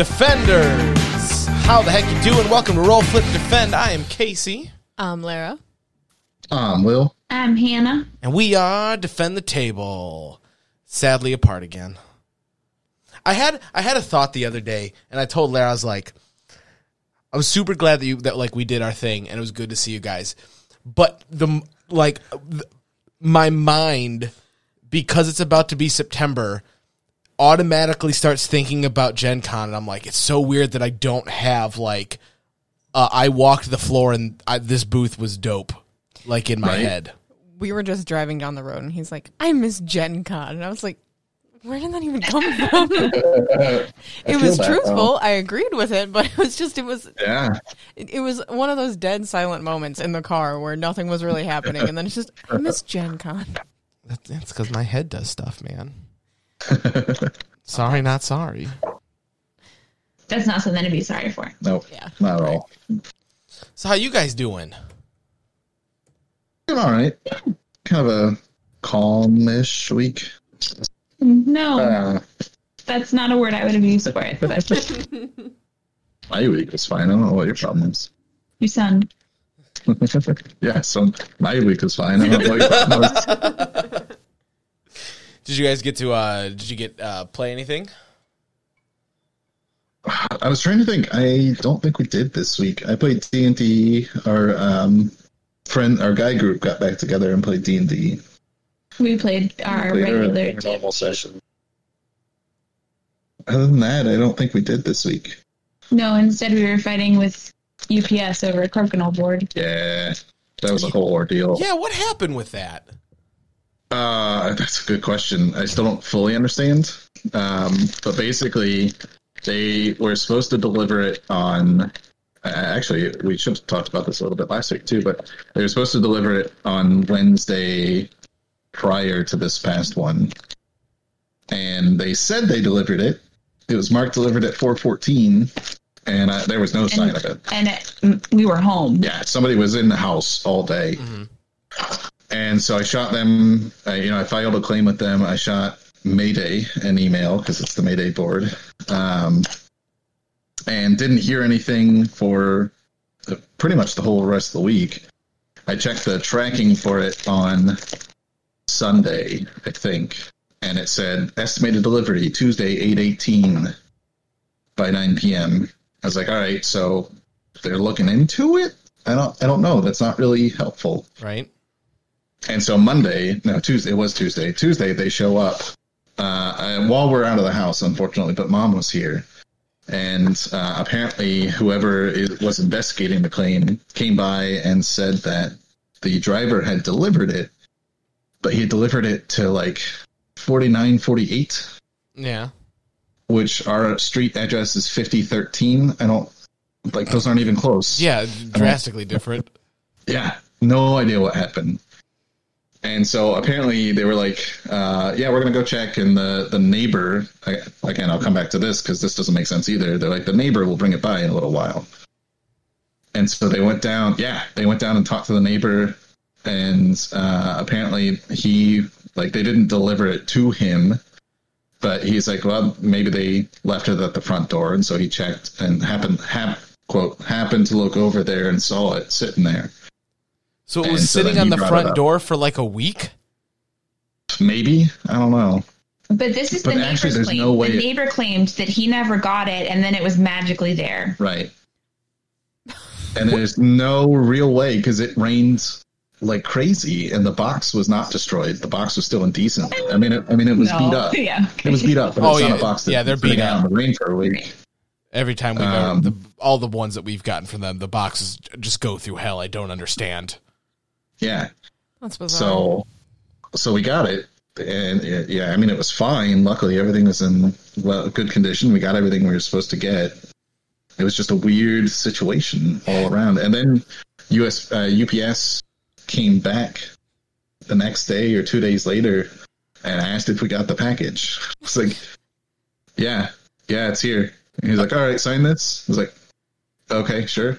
Defenders. How the heck you doing? Welcome to Roll Flip Defend. I am Casey, I'm Lara. I'm Will. I'm Hannah. and we are Defend the Table. Sadly apart again. I had I had a thought the other day, and I told Lara I was like, I was super glad that you that like we did our thing, and it was good to see you guys. But the like th- my mind because it's about to be September automatically starts thinking about Gen Con and I'm like it's so weird that I don't have like uh, I walked the floor and I, this booth was dope like in my Right. head. We were just driving down the road and he's like, I miss Gen Con. And I was like, where did that even come from? it was that, truthful. I agreed with it, but it was just, it was, Yeah. it, it was one of those dead silent moments in the car where nothing was really happening. And then it's just, I miss Gen Con. That's, that's cuz my head does stuff, man. sorry, not sorry. That's not something to be sorry for. Nope. Yeah. Not at all. So how you guys doing? Doing all right. Kind of a calmish week. No, Uh, that's not a word I would have used for it. But my week was fine. I don't know what your problem is. you sound yeah, so my week was fine. I don't know what your problem is. Did you guys get to uh did you get uh play anything? I was trying to think. I don't think we did this week. I played D and D. Our um, friend, our guy group, got back together and played D and D. we played our regular. normal session. Other than that, I don't think we did this week. No, instead we were fighting with UPS over a Crokinole board. Yeah, that was a whole ordeal. Yeah, what happened with that? Uh, that's a good question. I still don't fully understand. Um, but basically, they were supposed to deliver it on. uh, Actually, we should have talked about this a little bit last week too. But they were supposed to deliver it on Wednesday prior to this past one, and they said they delivered it. It was marked delivered at 4:14, and uh, there was no sign of it. And it, we were home. Yeah, somebody was in the house all day. And so I shot them, you know, I filed a claim with them. I shot Mayday an email because it's the Mayday board. Um, and didn't hear anything for uh, pretty much the whole rest of the week. I checked the tracking for it on Sunday, I think, and it said estimated delivery Tuesday, 818 by 9 p.m. I was like, all right, so they're looking into it. I don't, I don't know. That's not really helpful. Right? And so Monday, no Tuesday, it was Tuesday. Tuesday they show up uh, and while we're out of the house, unfortunately. But mom was here, and uh, apparently whoever is, was investigating the claim came by and said that the driver had delivered it, but he delivered it to like forty nine forty eight, Yeah. which our street address is fifty thirteen. I don't like those aren't even close. Yeah, drastically different. Yeah, no idea what happened. And so apparently they were like, uh, "Yeah, we're gonna go check." And the the neighbor, I, again, I'll come back to this because this doesn't make sense either. They're like, "The neighbor will bring it by in a little while." And so they went down. Yeah, they went down and talked to the neighbor, and uh, apparently he like they didn't deliver it to him, but he's like, "Well, maybe they left it at the front door." And so he checked and happened hap, quote happened to look over there and saw it sitting there. So it was so sitting then on the front door for like a week? Maybe I don't know. But this is But the actually, neighbor's there's claim. no way the it- neighbor claimed that he never got it, and then it was magically there. Right. And there's no real way because it rained like crazy, and the box was not destroyed. The box was still indecent. I mean, it, I mean, it was No. beat up. Yeah. It was beat up, but Oh, it's not yeah. a box. That Yeah, they're sitting beat out up. in the rain for a week. Every time we go, Um, the, all the ones that we've gotten from them, the boxes just go through hell. I don't understand. Yeah. That's bizarre. So, so we got it, and uh, yeah, I mean, it was fine. Luckily, everything was in well good condition. We got everything we were supposed to get. It was just a weird situation all around. And then US uh, UPS came back the next day or two days later and asked if we got the package. It's like, yeah, yeah, it's here. And he's like, all right, sign this. I was like, okay, sure.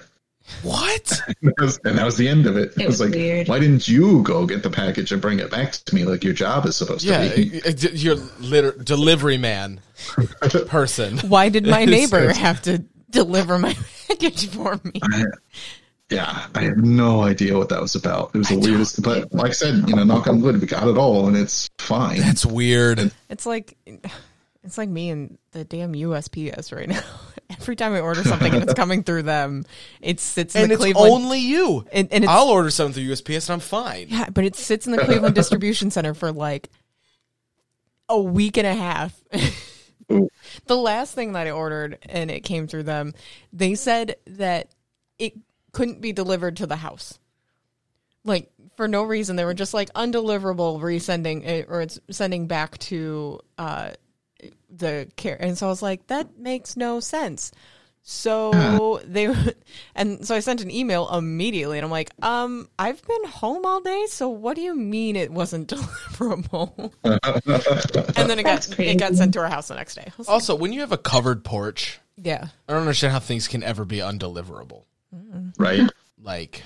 What? and that was, and that was the end of it. It, It was was like, weird. why didn't you go get the package and bring it back to me like your job is supposed yeah, to be? it- it- you're liter- delivery man person. Why did my neighbor have to deliver my package for me? I, yeah, I have no idea what that was about. It was the weirdest. But like I said, you know, knock on wood, we got it all, and it's fine. That's weird. It's like it's like me and the damn USPS right now. Every time I order something and it's coming through them, it sits in And the it's Cleveland. only you. and, and it's, I'll order something through USPS and I'm fine. yeah, but it sits in the Cleveland distribution center for like a week and a half. The last thing that I ordered and it came through them, they said that it couldn't be delivered to the house. Like for no reason, they were just like undeliverable, resending it, or it's sending back to uh, the care. And so I was like, that makes no sense. So they and so I sent an email immediately, and I'm like, um, I've been home all day, so what do you mean it wasn't deliverable? and then it got crazy. it got sent to our house the next day. I was like, Also, when you have a covered porch, yeah, I don't understand how things can ever be undeliverable. right? Like,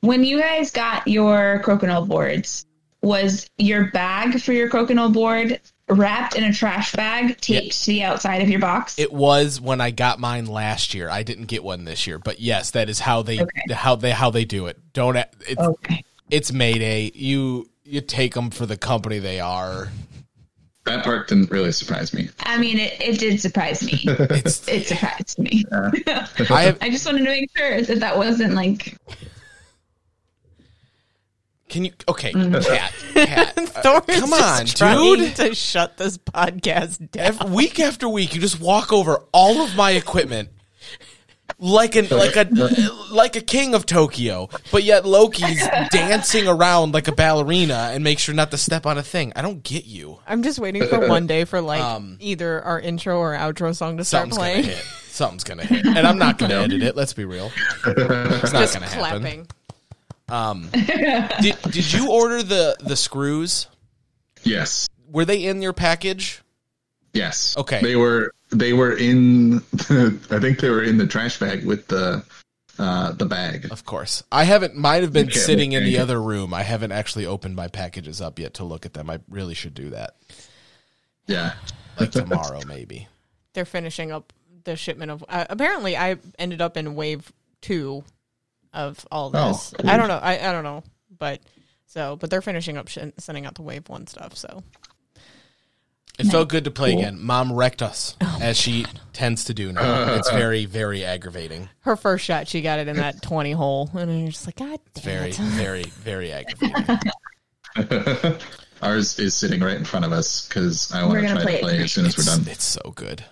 When you guys got your crokinole boards, was your bag for your crokinole board wrapped in a trash bag taped to the outside of your box? it was when I got mine last year. I didn't get one this year, but yes, that is how they Okay. how they how they do it. Don't it's okay. it's Mayday. You you take them for the company they are. That part didn't really surprise me. I mean, it, it did surprise me. It's it surprised me. I have. I just wanted to make sure that that wasn't like Can you okay, cat cat? uh, Thor is come on, just trying dude. to shut this podcast down. Ev- week after week, you just walk over all of my equipment like an like a like a king of Tokyo, but yet Loki's dancing around like a ballerina and make sure not to step on a thing. I don't get you. I'm just waiting for one day for like Um, either our intro or outro song to start Something's gonna playing. hit. Something's gonna hit, and I'm not gonna edit it. Let's be real. It's not Just gonna happen. clapping. Did Did you order the the screws? Yes, Were they in your package? yes. Okay. They were they were in. I think they were in the trash bag with the uh, the bag. Of course. I haven't. Might have been Okay, sitting in the other room. I haven't actually opened my packages up yet to look at them. I really should do that. Yeah. Like tomorrow, maybe. They're finishing up the shipment of. Uh, apparently, I ended up in wave two of all Oh, this. cool. I don't know. I, I don't know, but so but they're finishing up sh- sending out the wave one stuff. So It felt good to play Cool. again. Mom wrecked us, oh as she tends to do now. It's very, very aggravating. her first shot, she got it in that twenty hole, and you're just like, God damn Very, it. very, very aggravating. Ours is sitting right in front of us because I want to gonna try play to it play as soon as we're It's, done. it's so good.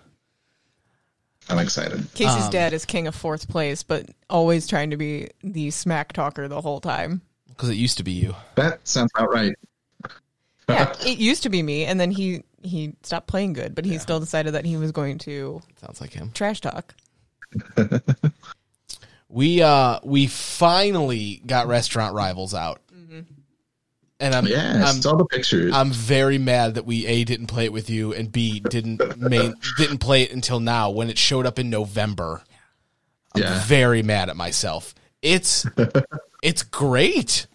I'm excited. Casey's Um, dad is king of fourth place, but always trying to be the smack talker the whole time. Because it used to be you. That sounds about right. Yeah, it used to be me, and then he he stopped playing good, but he still decided that he was going to Sounds like him. trash talk. We uh we finally got restaurant rivals out. And I'm Yeah, I I'm saw the pictures. I'm very mad that we a didn't play it with you and b didn't main, didn't play it until now when it showed up in November. I'm yeah. very mad at myself. It's it's great.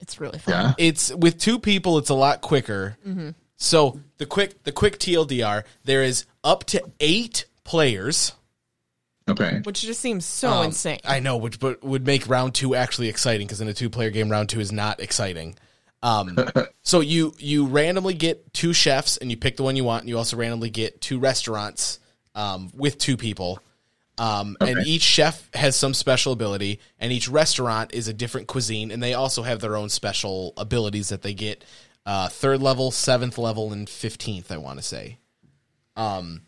It's really fun. Yeah. It's with two people. It's a lot quicker. So the quick the quick TLDR there is up to eight players. Okay. Which just seems so Um, insane. I know, which but would make round two actually exciting because in a two player game, round two is not exciting. Um, so you you randomly get two chefs and you pick the one you want, and you also randomly get two restaurants um, with two people. Um, And each chef has some special ability, and each restaurant is a different cuisine, and they also have their own special abilities that they get uh, third level, seventh level, and fifteenth. I want to say. Um,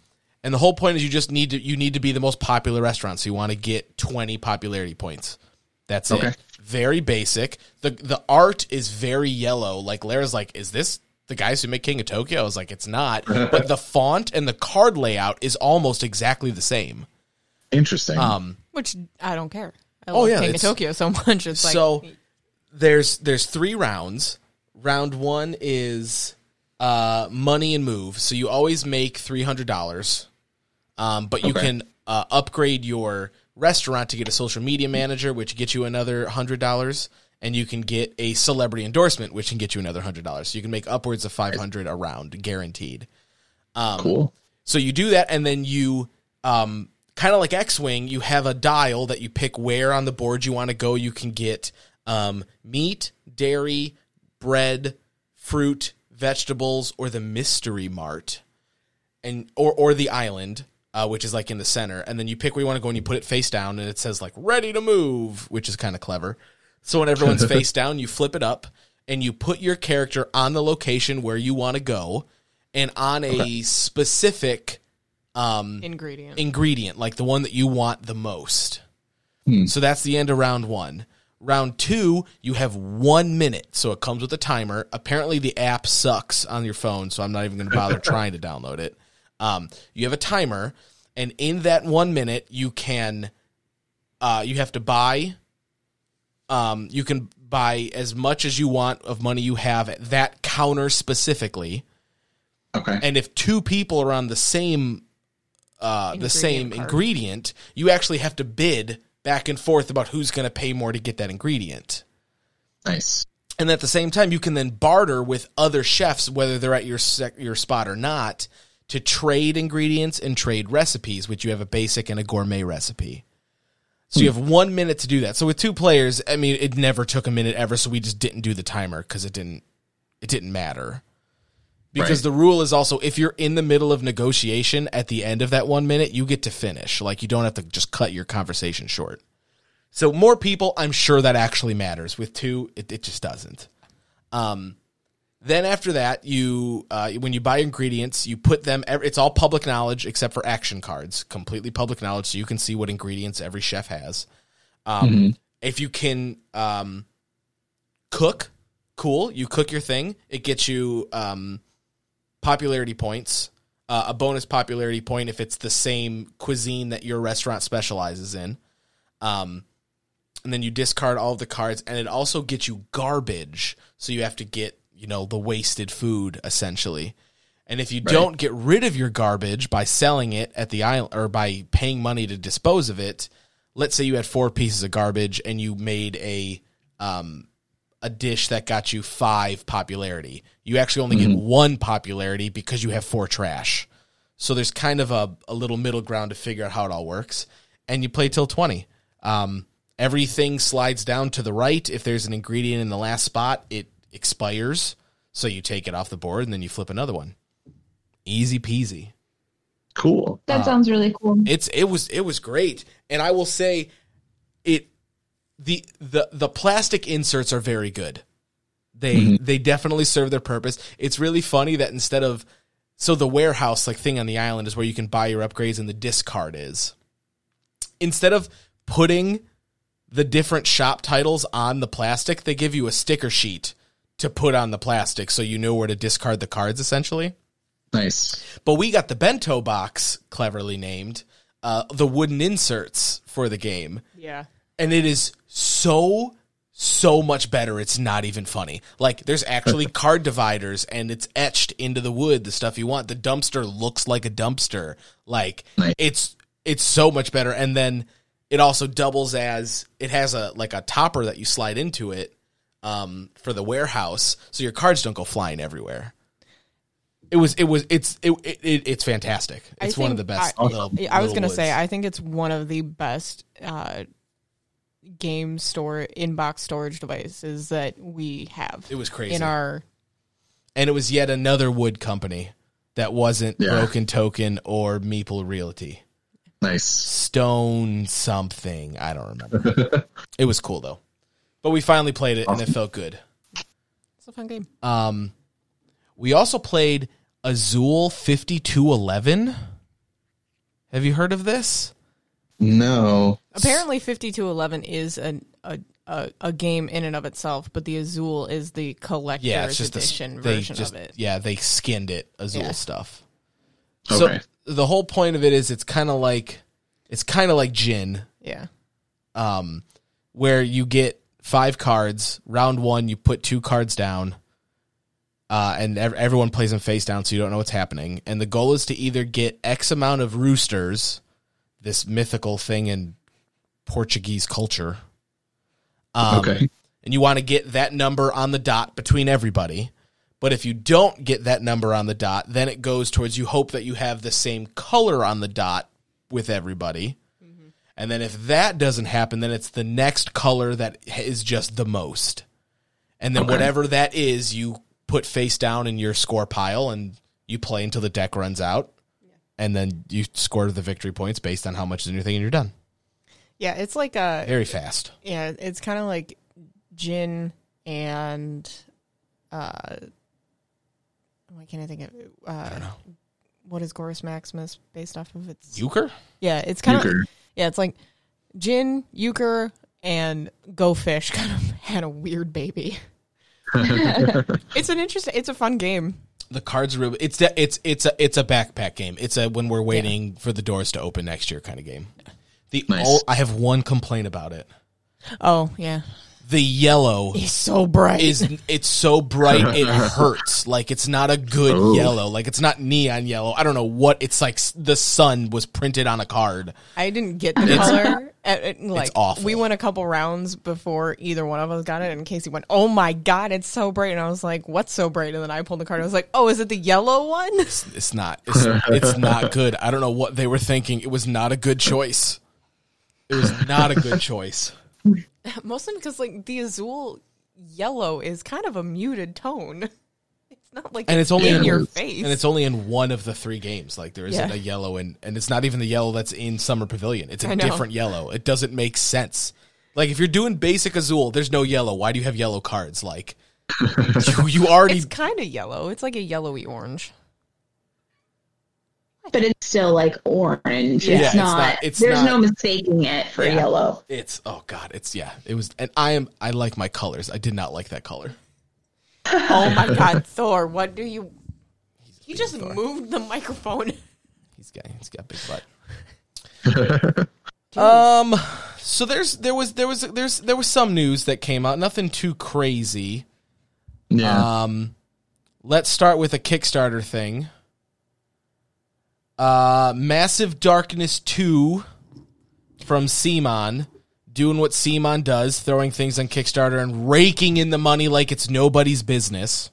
and the whole point is you just need to you need to be the most popular restaurant. So you want to get twenty popularity points. That's Okay. it. Very basic. the The art is very yellow. Like Lara's like, is this the guys who make King of Tokyo? I was like, it's not. but the font and the card layout is almost exactly the same. Interesting. Um, Which I don't care. I Oh, love yeah, King of it's- Tokyo so much. It's like so there's there's three rounds. Round one is uh, money and move. So you always make three hundred dollars, um, but you Okay. can uh, upgrade your restaurant to get a social media manager, which gets you another hundred dollars, and you can get a celebrity endorsement, which can get you another hundred dollars. So you can make upwards of five hundred around, guaranteed. Um, Cool. So you do that, and then you, um, kind of like X Wing, you have a dial that you pick where on the board you want to go. You can get um, meat, dairy, bread, fruit, vegetables, or the mystery mart, and or or the island, uh, which is like in the center. And then you pick where you want to go, and you put it face down, and it says like "ready to move," which is kind of clever. So when everyone's face down, you flip it up, and you put your character on the location where you want to go, and on a specific um, Ingredient. ingredient, like the one that you want the most. So that's the end of round one. Round two, you have one minute, so it comes with a timer. Apparently, the app sucks on your phone, so I'm not even going to bother trying to download it. Um, you have a timer, and in that one minute, you can, uh, you have to buy. Um, you can buy as much as you want of money you have at that counter specifically. Okay. And if two people are on the same uh, the same Ingredient card. ingredient, you actually have to bid back and forth about who's going to pay more to get that ingredient. nice. And at the same time, you can then barter with other chefs, whether they're at your sec- your spot or not, to trade ingredients and trade recipes, which you have a basic and a gourmet recipe. So you have one minute to do that. So with two players, I mean, it never took a minute ever. So we just didn't do the timer because it didn't it didn't matter. Because Right. the rule is also if you're in the middle of negotiation at the end of that one minute, you get to finish. Like you don't have to just cut your conversation short. So more people, I'm sure that actually matters. With two, it, it just doesn't. Um, then after that, you uh, when you buy ingredients, you put them. It's all public knowledge except for action cards, completely public knowledge, so you can see what ingredients every chef has. Um, If you can um, cook, cool. You cook your thing. It gets you um, popularity points. Uh, a bonus popularity point if it's the same cuisine that your restaurant specializes in. Um, and then you discard all of the cards, and it also gets you garbage. So you have to get, you know, the wasted food essentially. And if you don't get rid of your garbage by selling it at the island or by paying money to dispose of it, let's say you had four pieces of garbage and you made a um, a dish that got you five popularity. You actually only get one popularity because you have four trash. So there's kind of a, a little middle ground to figure out how it all works. And you play till 20. Um, everything slides down to the right. If there's an ingredient in the last spot, it expires. So you take it off the board and then you flip another one. Easy peasy. Cool. That uh, sounds really cool. It's it was it was great, and I will say, it the the the plastic inserts are very good. They mm-hmm. they definitely serve their purpose. It's really funny that instead of so the warehouse like thing on the island is where you can buy your upgrades and the discard is. Instead of putting the different shop titles on the plastic, they give you a sticker sheet to put on the plastic so you know where to discard the cards essentially. Nice. But we got the bento box, cleverly named, uh, the wooden inserts for the game. Yeah. And it is so, so much better. It's not even funny. Like, there's actually card dividers and it's etched into the wood, the stuff you want. The dumpster looks like a dumpster. Like, Nice. it's, it's so much better. And then it also doubles as, it has a, like a topper that you slide into it, um, for the warehouse. So your cards don't go flying everywhere. It was, it was, it's, it, it, it it's fantastic. It's one of the best. I, little, I was gonna say. I think it's one of the best uh, game store inbox storage devices that we have. It was crazy. in our and it was yet another wood company that wasn't Yeah. Broken Token or Meeple Realty. Nice. Stone something. I don't remember. it was cool though. But we finally played it and it felt good. it's a fun game. Um we also played Azul 5211. Have you heard of this? No. Apparently, fifty two eleven is an, a, a a game in and of itself, but the Azul is the collector's Yeah, it's just edition the, they version just of it. yeah, they skinned it Azul Yeah. stuff. Okay. So the whole point of it is it's kind of like it's kind of like gin Yeah, um, where you get five cards. Round one, you put two cards down, uh, and ev- everyone plays them face down, so you don't know what's happening. And the goal is to either get X amount of roosters, this mythical thing in Portuguese culture. Um, Okay. And you want to get that number on the dot between everybody. But if you don't get that number on the dot, then it goes towards you hope that you have the same color on the dot with everybody. And then if that doesn't happen, then it's the next color that is just the most. And then Okay. whatever that is, you put face down in your score pile and you play until the deck runs out. And then you score the victory points based on how much is in your thing and you're done. Yeah, it's like a Very fast. yeah, it's kind of like gin and uh why can't I think of uh what is Gorus Maximus based off of its Euchre? Yeah, it's kind of Euchre. Yeah, it's like gin, euchre and go fish kind of had a weird baby. it's an interesting it's a fun game. The cards are real. It's de- it's it's a it's a backpack game. It's a when we're waiting for the doors to open next year kind of game. The Nice. ol- I have one complaint about it. Oh, yeah. The yellow He's so bright. is it's so bright it hurts. Like it's not a good Oh. yellow. Like it's not neon yellow. I don't know what it's like. The sun was printed on a card. I didn't get the color. Uh, it- like awful. we went a couple rounds before either one of us got it, and Casey went, "Oh my god, it's so bright!" And I was like, "What's so bright?" And then I pulled the card. I was like, "Oh, is it the yellow one?" It's not. It's, it's not good. I don't know what they were thinking. It was not a good choice. It was not a good choice. Mostly because like the Azul yellow is kind of a muted tone. It's not like And it's only in in- your face. And it's only in one of the three games. Like there isn't Yeah. a yellow and and it's not even the yellow that's in Summer Pavilion. It's a different yellow. It doesn't make sense. Like if you're doing basic Azul, there's no yellow. Why do you have yellow cards? Like you, you already it's kind of yellow. It's like a yellowy orange. But it's still like orange. Yeah, it's, it's not, not- it's There's not- no mistaking it for Yeah. yellow. It's oh god, it's yeah. It was, and I am I like my colors. I did not like that color. Oh my god, Thor! What do you? You just moved the microphone. He's got he's got big butt. um, so there's there was there was there's there was some news that came out. Nothing too crazy. Yeah. Um, let's start with a Kickstarter thing. Uh, Massive Darkness 2 from CMON, doing what CMON does, throwing things on Kickstarter and raking in the money like it's nobody's business.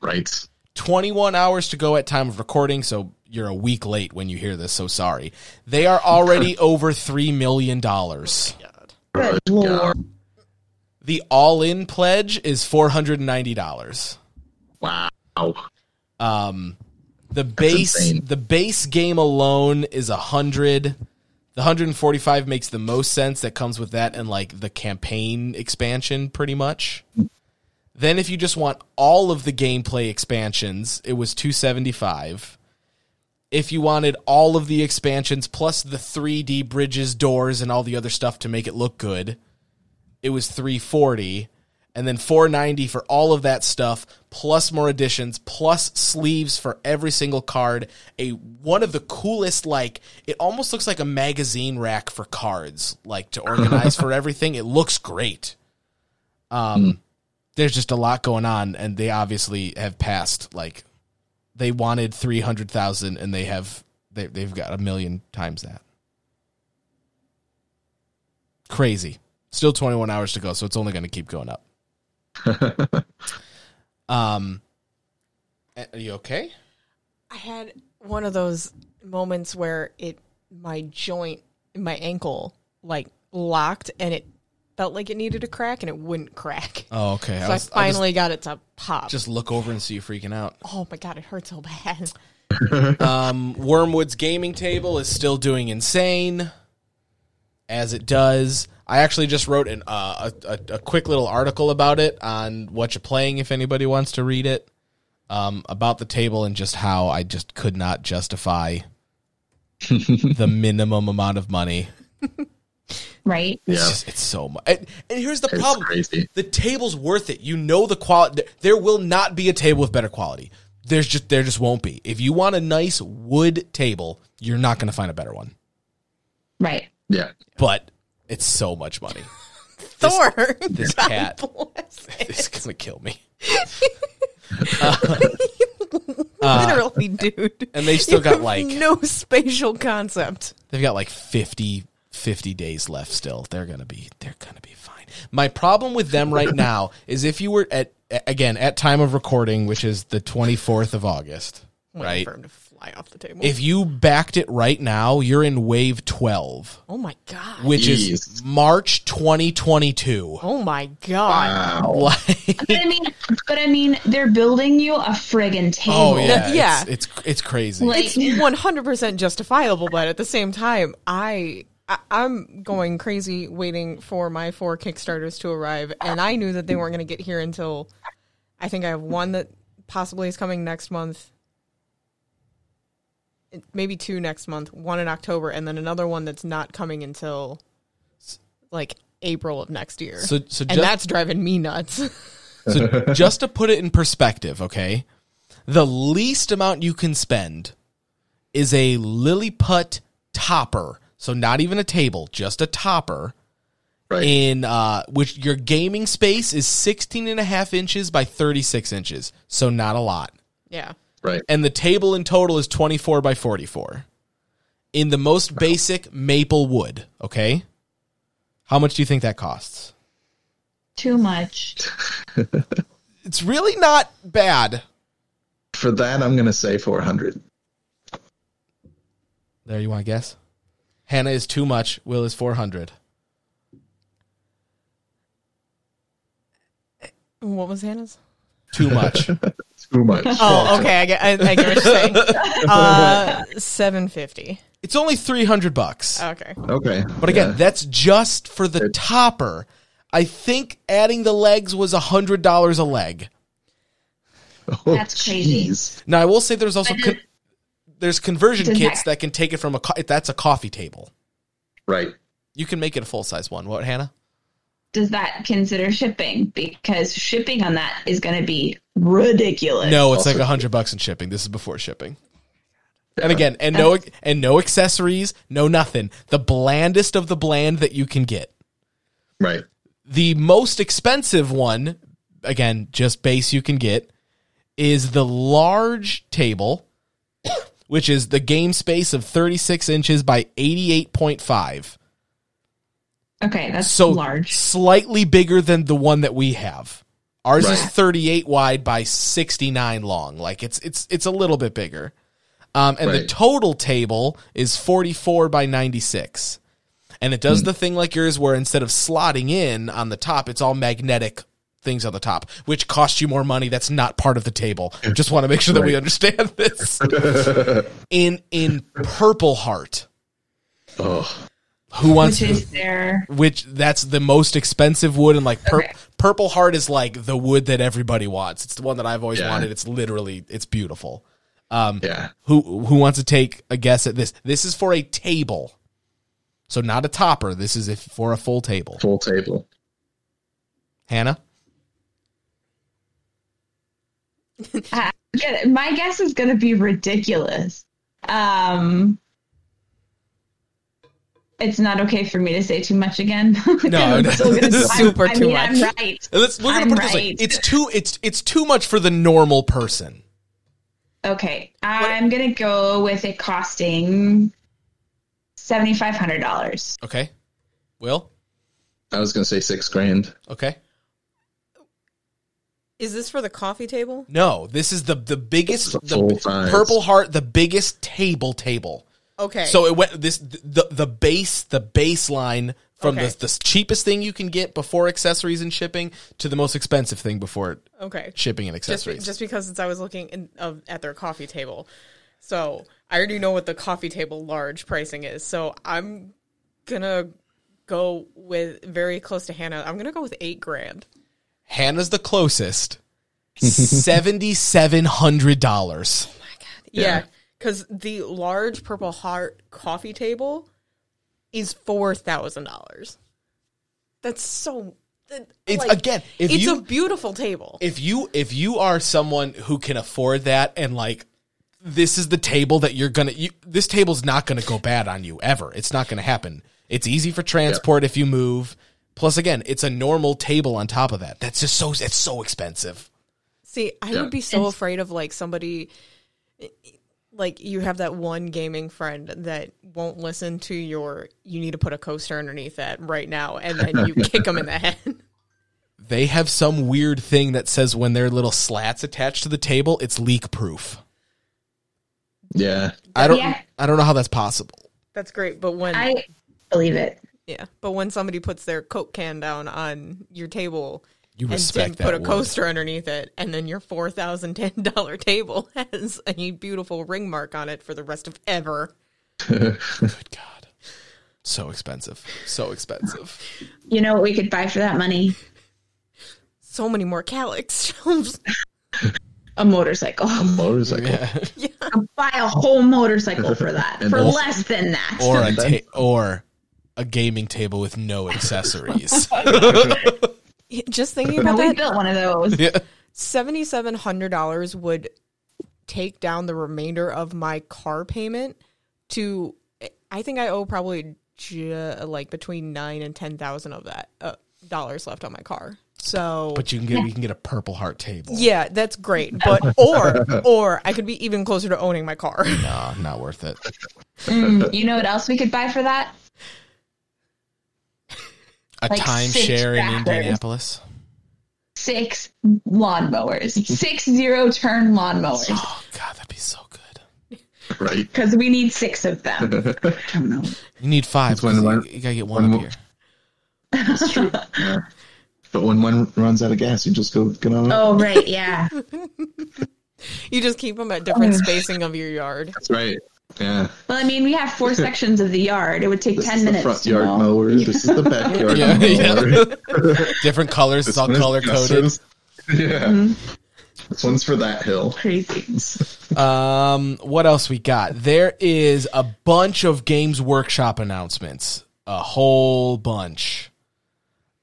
right. 21 hours to go at time of recording, so you're a week late when you hear this, so sorry. They are already over $3 million. Good lord. The all-in pledge is $490. Wow. Um, the base the base game alone is a hundred. The 145 makes the most sense. That comes with that and like the campaign expansion, pretty much. Then, if you just want all of the gameplay expansions, it was 275. If you wanted all of the expansions plus the 3D bridges, doors, and all the other stuff to make it look good, it was 340 and then 490 for all of that stuff plus more additions plus sleeves for every single card. A one of the coolest like it almost looks like a magazine rack for cards like to organize for everything. It looks great. Um there's just a lot going on and they obviously have passed like they wanted 300,000 and they have they, they've got a million times that. Crazy. Still 21 hours to go so it's only going to keep going up um are you okay I had one of those moments where it my joint, my ankle, like locked, and it felt like it needed a crack, and it wouldn't crack. oh okay so I, was- finally got it to pop. just, just look over and see you freaking out oh my god, it hurt so bad. um Wyrmwood's gaming table is still doing insane as it does i actually just wrote an, uh, a, a, a quick little article about it on what you're playing if anybody wants to read it um, about the table and just how i just could not justify the minimum amount of money Right? It's Yeah. just it's so much. And, and here's the It's problem: crazy. the table's worth it. You know the quality. There will not be a table with better quality. There's just there just won't be. If you want a nice wood table, you're not going to find a better one. Right. Yeah. But it's so much money. Thor, this God cat- bless it. It's going to kill me. literally, dude. Uh, and they've still You got, like- no spatial concept. They've got like 50 50 days left still. They're going to be they're going to be fine. My problem with them right now is if you were at again at time of recording, which is the 24th of August, Waiting right? For him to fly off the table. If you backed it right now, you're in wave 12, oh my god. which is Jeez. March 2022. oh my god. Wow. Like But I mean, but I mean, they're building you a friggin' table. Oh yeah, Yeah. It's, it's it's crazy. Like- It's 100% justifiable, but at the same time, I, I I'm going crazy waiting for my four Kickstarters to arrive, and I knew that they weren't going to get here until I think I have one that possibly is coming next month. It- Maybe two next month, one in October, and then another one that's not coming until like April of next year. So- so and just- that's driving me nuts. So just to put it in perspective, okay, the least amount you can spend is a Lilliput topper. So not even a table, just a topper. Right. In uh, which your gaming space is 16 and a half inches by 36 inches. So not a lot. yeah. Right. And the table in total is 24 by 44. In the most basic maple wood, okay? How much do you think that costs? Too much. It's really not bad. For that, I'm going to say 400. There, you want to guess? Hannah is too much. Will is 400. What was Hannah's? Too much. Too much. Oh, okay. I get, I, I get what you're saying. Uh, seven fifty. it's only 300 bucks. Okay. Okay. But again, Yeah. that's just for the topper. I think adding the legs was $100 a leg. Oh, That's crazy. jeez. Now, I will say there's also con- there's conversion Does kits that- that can take it from a co- that's a coffee table. Right. You can make it a full-size one. What, Hannah? Does that consider shipping? Because shipping on that is going to be ridiculous. No, it's like a hundred bucks in shipping. This is before shipping. And again, and no, and no accessories, no nothing. The blandest of the bland that you can get. Right. The most expensive one, again, just base you can get, is the large table, which is the game space of 36 inches by 88.5. Okay, that's So large. slightly bigger than the one that we have. Ours is 38 wide by 69 long. Like it's it's it's a little bit bigger. Um, and the total table is 44 by 96. And it does Hmm. the thing like yours where instead of slotting in on the top, it's all magnetic things on the top, which costs you more money. That's not part of the table. Just want to make sure that we understand this. in in Purple Heart, Oh, who wants Which is their which that's the most expensive wood and like pur- Okay. purple heart is like the wood that everybody wants it's the one that i've always Yeah. wanted it's literally it's beautiful um yeah. who who wants to take a guess at this this is for a table so not a topper this is if for a full table Full table. hannah Uh, good. My guess is going to be ridiculous. Um, it's not okay for me to say too much again. No, I'm no. gonna- Super I too mean, much. I'm right. Let's we're gonna I'm put it this way right. it's too it's it's too much for the normal person Okay, I'm gonna go with it costing seventy five hundred dollars. okay will I was going to say six grand. okay Is this for the coffee table? no this is the the biggest It's a the purple heart the biggest table table Okay. So it went this the the base the baseline from Okay. the the cheapest thing you can get before accessories and shipping to the most expensive thing before okay. shipping and Just, accessories. just because it's, I was looking in, of, at their coffee table, so I already know what the coffee table large pricing is. So I'm gonna go with very close to Hannah. I'm gonna go with eight grand. Hannah's the closest. Seventy seven hundred dollars. Oh my god. Yeah, because the large Purple Heart coffee table is four thousand dollars. That's so. that- It's like, again if it's you a beautiful table. if you if you are someone who can afford that and like this is the table that you're gonna you, this table's not gonna go bad on you ever it's not gonna happen it's easy for transport if you move plus again it's a normal table on top of that that's just so it's so expensive See, I Yeah. would be so afraid of like somebody like you have that one gaming friend that won't listen to your you need to put a coaster underneath that right now and then you kick them in the head They have some weird thing that says when there are little slats attached to the table, it's leak proof. Yeah. I don't Yeah. I don't know how that's possible. that's great but when I believe it. yeah but when somebody puts their coke can down on your table You and respect then put that a word. coaster underneath it and then your four thousand ten dollar table has a beautiful ring mark on it for the rest of ever Good God. So expensive. So expensive. You know what we could buy for that money? so many more Kallax shelves A motorcycle. A motorcycle. Yeah. buy a whole motorcycle for that. For also- less than that. Or a ta- or a gaming table with no accessories. Just thinking No, about we that built one of those. yeah. seventy-seven hundred dollars would take down the remainder of my car payment to i think i owe probably ju- like between nine and ten thousand of that uh, dollars left on my car so But you can get we can get a purple heart table. yeah that's great but or or i could be even closer to owning my car No, not worth it. Mm, you know what else we could buy for that? A Like six timeshare in. Indianapolis. Six lawnmowers. Six zero turn lawnmowers. Oh God, that'd be so good. Right. Because we need six of them. I don't know. You need five. It's when 'cause one- you, you gotta get one when up here. That's true. Yeah. But when one runs out of gas, you just go get on. Oh, right. Yeah. you just keep them at different spacing of your yard That's right. Yeah. Well, I mean, we have four sections of the yard. It would take This 10 is minutes. the front to yard mow. mower. This is the backyard Yeah, mower. yeah. Different colors. It's all color coded. Gus's. Yeah. This one's for that hill. Crazy. Um, what else we got? There is a bunch of Games Workshop announcements. A whole bunch.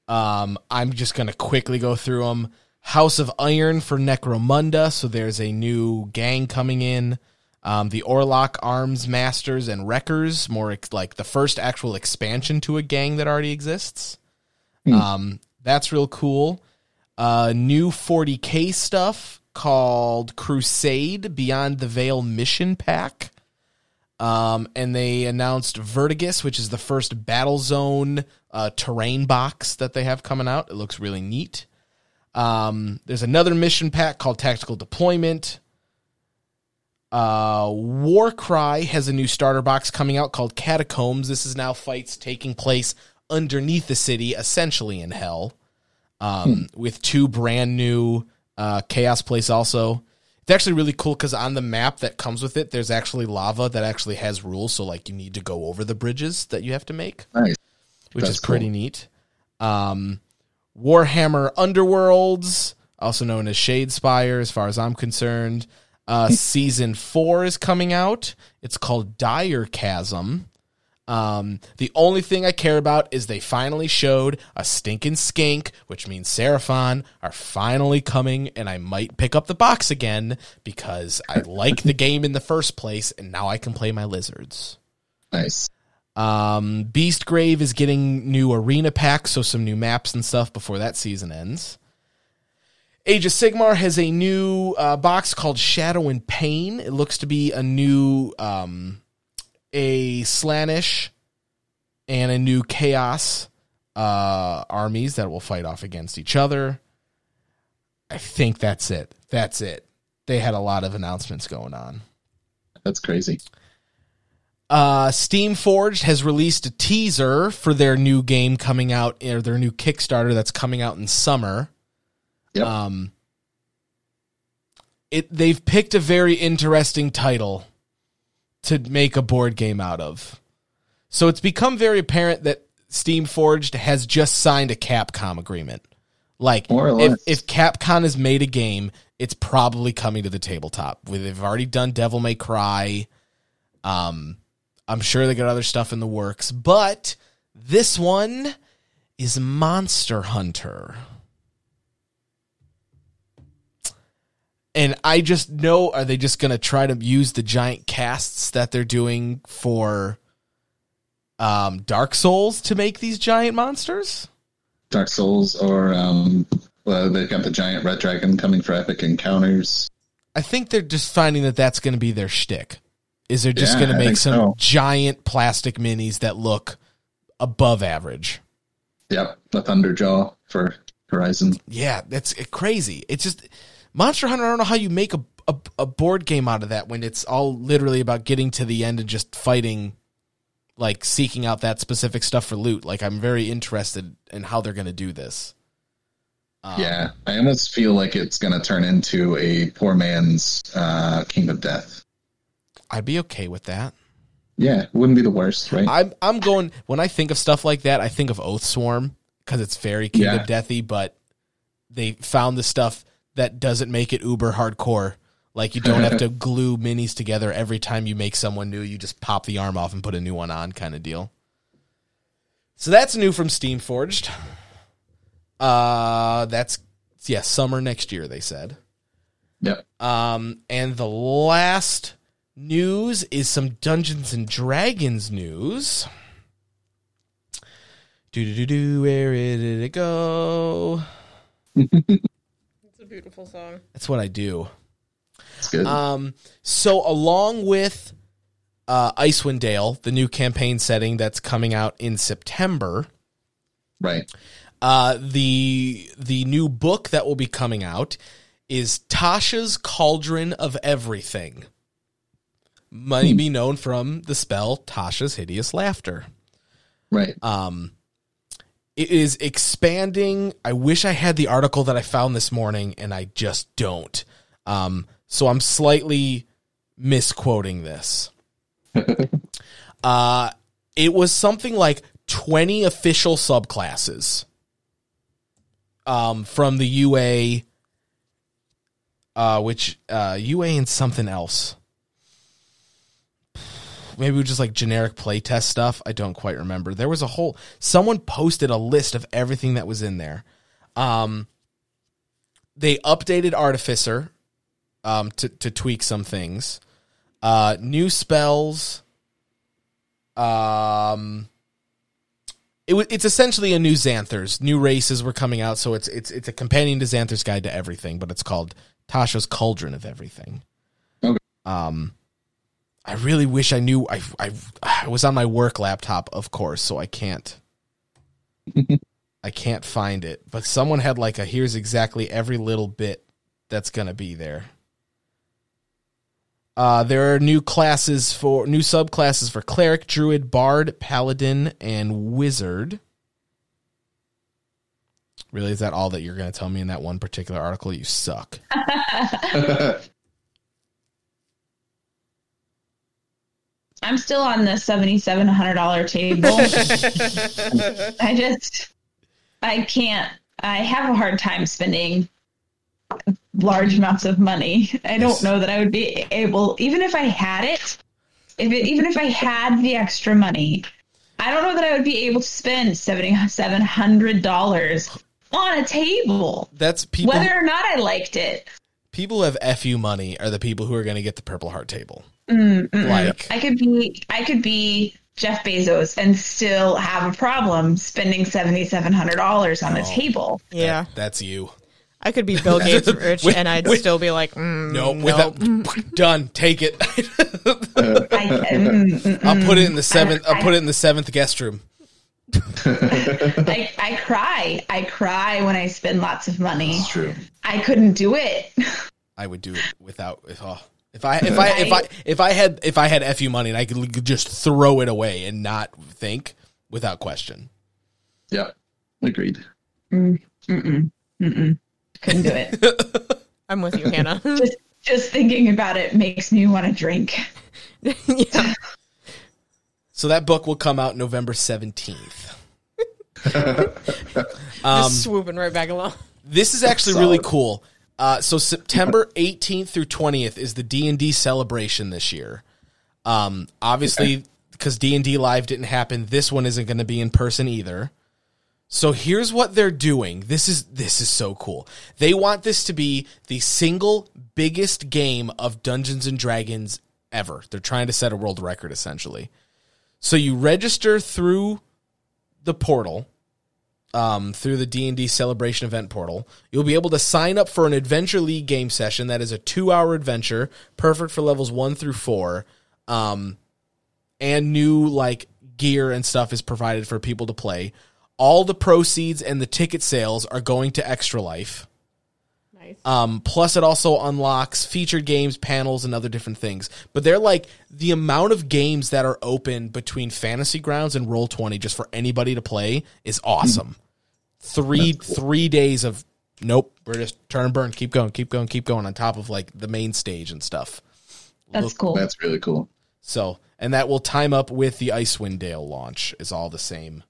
Um, I'm just gonna quickly go through them. House of Iron for Necromunda, so there's a new gang coming in. Um, the Orlock Arms Masters and Wreckers, more ex- like the first actual expansion to a gang that already exists. Um, that's real cool. Uh, new 40k stuff called Crusade Beyond the Veil Mission Pack. Um, and they announced Vertigus, which is the first Battle Zone uh, terrain box that they have coming out. It looks really neat. Um, there's another mission pack called Tactical Deployment. Uh, Warcry has a new starter box coming out called Catacombs. This is now fights taking place underneath the city, essentially in hell, um, with two brand new uh, Chaos Place also. It's actually really cool because on the map that comes with it, there's actually lava that actually has rules. So, like, you need to go over the bridges that you have to make Nice. which That's is pretty cool. neat. Um, Warhammer Underworlds, also known as Shadespire, as far as I'm concerned. Uh, season four is coming out. It's called Dire Chasm. Um, the only thing I care about is they finally showed a stinking skink, which means Seraphon are finally coming, and I might pick up the box again because I like the game in the first place, and now I can play my lizards. Nice. Um, Beast Grave is getting new arena packs, so some new maps and stuff before that season ends. Age of Sigmar has a new uh, box called Shadow and Pain. It looks to be a new um, a Slaanesh and a new Chaos uh, armies that will fight off against each other. I think that's it. That's it. They had a lot of announcements going on. That's crazy. Uh, Steam Forged has released a teaser for their new game coming out, or their new Kickstarter that's coming out in summer. Yep. Um, it they've picked a very interesting title to make a board game out of. So it's become very apparent that Steam Forged has just signed a Capcom agreement. Like if if Capcom has made a game, it's probably coming to the tabletop. They've already done Devil May Cry. Um, I'm sure they got other stuff in the works, but this one is Monster Hunter. And I just know are they just going to try to use the giant casts that they're doing for um, Dark Souls to make these giant monsters? Dark Souls or um well they've got the giant red dragon coming for epic encounters. I think they're just finding that that's going to be their shtick. Is they're just Yeah, going to make some so. giant plastic minis that look above average. Yep, the Thunderjaw for Horizon. Yeah, that's crazy. It's just Monster Hunter. I don't know how you make a, a a board game out of that when it's all literally about getting to the end and just fighting, like seeking out that specific stuff for loot. Like I'm very interested in how they're going to do this. Um, yeah, I almost feel like it's going to turn into a poor man's uh, Kingdom Death. I'd be okay with that. Yeah, wouldn't be the worst, right? I'm I'm going when I think of stuff like that. I think of Oathsworn because it's very King Yeah. of Deathy, but they found the stuff that doesn't make it uber hardcore. Like you don't have to glue minis together every time you make someone new. You just pop the arm off and put a new one on, kind of deal. So that's new from Steamforged. Uh, that's yeah, summer next year. They said. yep. Um, and the last news is some Dungeons and Dragons news. Do do do do. Where did it go? It's a beautiful song. That's what I do. It's good. Um, so along with uh, Icewind Dale, the new campaign setting that's coming out in September, right. uh, the the new book that will be coming out is Tasha's Cauldron of Everything. Might be known from the spell Tasha's Hideous Laughter. Right. Um, it is expanding. I wish I had the article that I found this morning, and I just don't. Um, so I'm slightly misquoting this. uh, it was something like 20 official subclasses um, from the UA, uh, which uh, UA and something else. Maybe it was just like generic playtest stuff. I don't quite remember. There was a whole someone posted a list of everything that was in there. Um, they updated Artificer um, to to tweak some things. Uh, new spells. Um, it wa- it's essentially a new Xanathar's. New races were coming out, so it's it's it's a companion to Xanathar's Guide to Everything, but it's called Tasha's Cauldron of Everything. Okay. Um, I really wish I knew. I I I was on my work laptop, of course, so I can't. I can't find it, but someone had like a here's exactly every little bit that's gonna be there. Uh, there are new classes for new subclasses for cleric, druid, bard, paladin, and wizard. Really, is that all that you're going to tell me in that one particular article? You suck. I'm still on the seventy-seven hundred dollar table. I just, I can't. I have a hard time spending large amounts of money. I don't know that I would be able, even if I had it, if it, even if I had the extra money, I don't know that I would be able to spend seventy-seven hundred dollars on a table, That's people. whether or not I liked it. people who have fu money are the people who are going to get the Purple Heart table. Mm, mm-mm. Like, I could be I could be Jeff Bezos and still have a problem spending seventy seven hundred dollars on a table. Yeah, that- that's you. I could be Bill Gates rich, With- and I'd with- still be like, mm, No, nope. without done. Take it. I, mm, mm, I'll put it in the seventh. I'll put it in the seventh guest room. I I cry. I cry when I spend lots of money. It's true. I couldn't do it. I would do it without. If, oh, if I if I if I if I had if I had fu money and I could just throw it away and not think without question. Yep. Agreed. Mm, mm-mm, mm-mm. Couldn't do it. I'm with you, Hannah. just just thinking about it makes me want to drink. yeah. So that book will come out November seventeenth. Um, just swooping right back along. This is actually really cool. Uh, so September 18th through 20th is the D and D celebration this year. Um, obviously, because D and D live didn't happen, this one isn't going to be in person either. So here's what they're doing. This is this is so cool. They want this to be the single biggest game of Dungeons and Dragons ever. They're trying to set a world record essentially. So you register through the portal um, through the D&D Celebration event portal. You'll be able to sign up for an Adventure League game session that is a 2-hour adventure, perfect for levels 1 through 4. Um, and new like gear and stuff is provided for people to play. All the proceeds and the ticket sales are going to Extra Life. Nice. Um, plus, it also unlocks featured games, panels, and other different things. But they're like the amount of games that are open between Fantasy Grounds and Roll Twenty just for anybody to play is awesome. Three three days of nope, we're just turn and burn, keep going, keep going, keep going on top of like the main stage and stuff. That's Look- cool. That's really cool. So, and that will time up with the Icewind Dale launch. Is all the same.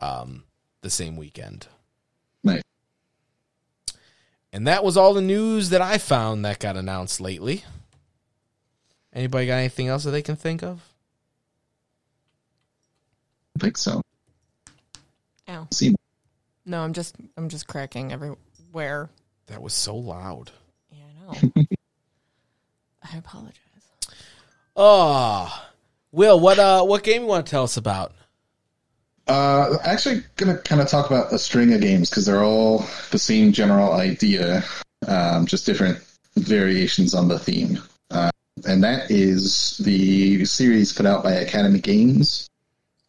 Um, the same weekend. Nice. And that was all the news that I found that got announced lately. Anybody got anything else that they can think of? I think so. Ow. See, No, I'm just I'm just cracking everywhere. That was so loud. Yeah, I know. I apologize. Oh, Will, what uh, what game you want to tell us about? Uh, actually, gonna kind of talk about a string of games because they're all the same general idea, um, just different variations on the theme. Uh, and that is the series put out by Academy Games.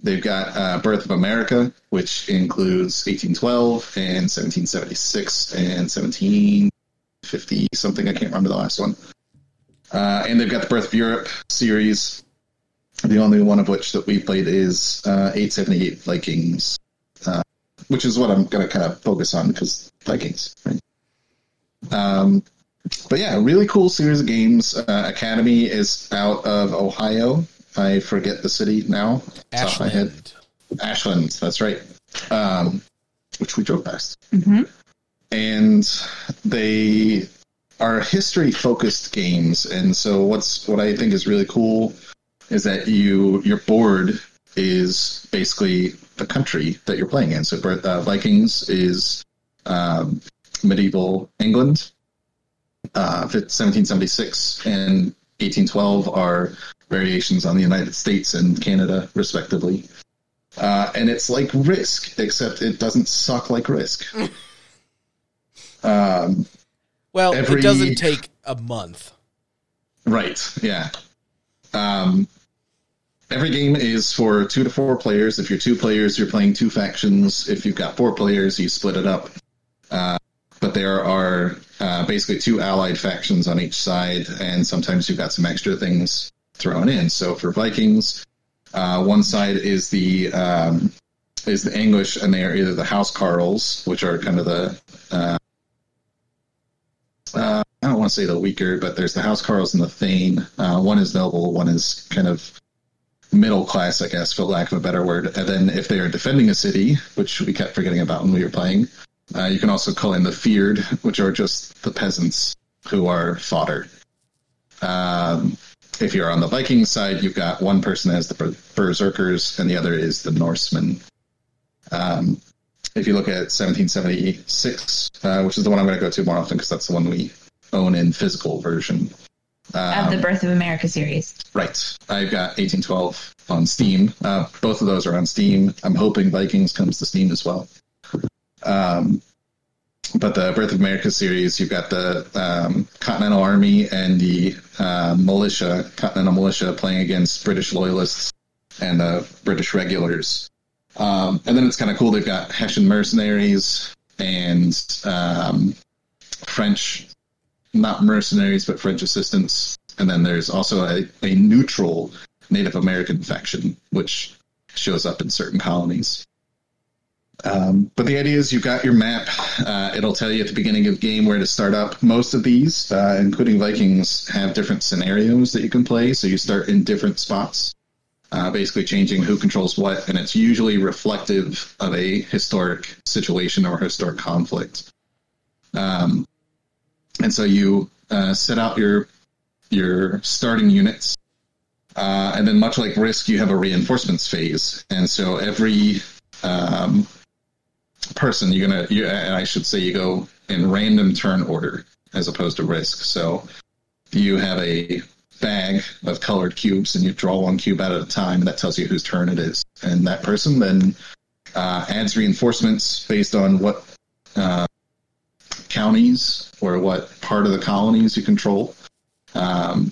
They've got uh, Birth of America, which includes 1812 and 1776 and 1750 something. I can't remember the last one. Uh, and they've got the Birth of Europe series, the only one of which that we played is uh, 878 Vikings, uh, which is what I'm going to kind of focus on because Vikings. Right? Um, but yeah, really cool series of games. Uh, Academy is out of Ohio. I forget the city now. It's off my head. Ashland. Ashland, that's right. Um, which we drove past. Mhm. And they are history focused games. And so what's what I think is really cool is that you your board is basically the country that you're playing in. So uh, Vikings is um, medieval England. Uh, 1776 and 1812 are variations on the United States and Canada, respectively. Uh, and it's like Risk, except it doesn't suck like Risk. um, Well, Every- it doesn't take a month. right, yeah. Um, every game is for two to four players. If you're two players, you're playing two factions. If you've got four players, you split it up. Uh, but there are uh, basically two allied factions on each side, and sometimes you've got some extra things thrown in. So for Vikings, uh, one side is the um, is the English, and they are either the House Carls, which are kind of the uh, uh, I don't want to say the weaker, but there's the House Carls and the Thane. Uh, one is noble, one is kind of middle class, I guess, for lack of a better word. And then if they are defending a city, which we kept forgetting about when we were playing, uh, you can also call in the Fyrd, which are just the peasants who are fodder. Um, if you're on the Viking side, you've got one person as the ber- berserkers, and the other is the Norsemen. Um, if you look at 1776, uh, which is the one I'm going to go to more often because that's the one we own in physical version. of the Um, Birth of America series. Right. I've got 1812 on Steam. Uh, both of those are on Steam. I'm hoping Vikings comes to Steam as well. Um, but the Birth of America series, you've got the um, Continental Army and the uh, militia, Continental Militia, playing against British loyalists and the British regulars. Um, and then it's kind of cool. They've got Hessian mercenaries and um, French, not mercenaries, but French assistants. And then there's also a, a neutral Native American faction, which shows up in certain colonies. Um, but the idea is you've got your map. Uh, it'll tell you at the beginning of the game where to start up. Most of these, uh, including Vikings, have different scenarios that you can play. So you start in different spots, uh, basically changing who controls what, and it's usually reflective of a historic situation or historic conflict. Um, and so you uh, set out your your starting units, uh, and then much like Risk, you have a reinforcements phase, and so every um, person you're gonna, you, and I should say, you go in random turn order as opposed to Risk. So you have a bag of colored cubes, and you draw one cube out at a time, and that tells you whose turn it is, and that person then uh, adds reinforcements based on what uh, counties or what part of the colonies you control. Um,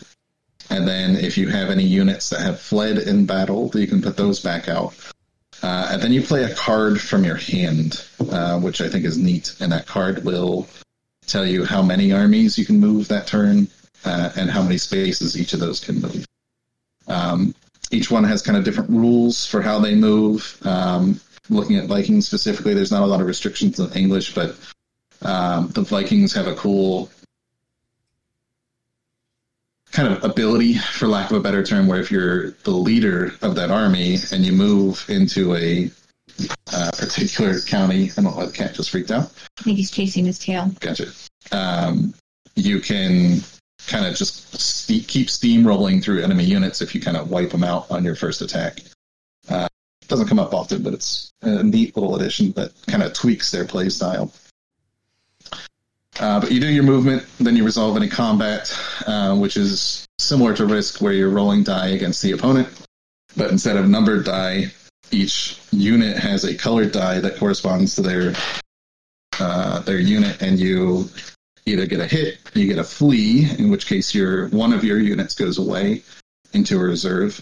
and then if you have any units that have fled in battle, you can put those back out. Uh, and then you play a card from your hand, uh, which I think is neat. And that card will tell you how many armies you can move that turn uh, and how many spaces each of those can move. Um, each one has kind of different rules for how they move. Um, looking at Vikings specifically, there's not a lot of restrictions in English, but um, the Vikings have a cool kind of ability, for lack of a better term, where if you're the leader of that army and you move into a uh, particular county, I don't know, the cat just freaked out. I think he's chasing his tail. Gotcha. Um, you can kind of just ste- keep steamrolling through enemy units if you kind of wipe them out on your first attack. Uh, doesn't come up often, but it's a neat little addition that kind of tweaks their play style. Uh, but you do your movement, then you resolve any combat, uh, which is similar to Risk, where you're rolling die against the opponent. But instead of numbered die, each unit has a colored die that corresponds to their uh, their unit, and you either get a hit, you get a flee, in which case your one of your units goes away into a reserve,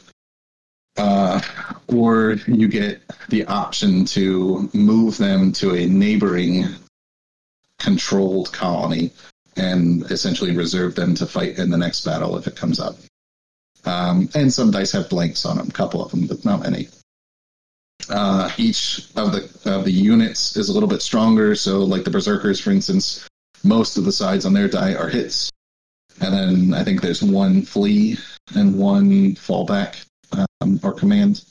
uh, or you get the option to move them to a neighboring controlled colony and essentially reserve them to fight in the next battle if it comes up. Um, and some dice have blanks on them, a couple of them, but not many. Uh, each of the of the units is a little bit stronger. So, like the berserkers, for instance, most of the sides on their die are hits, and then I think there's one flee and one fallback um, or command.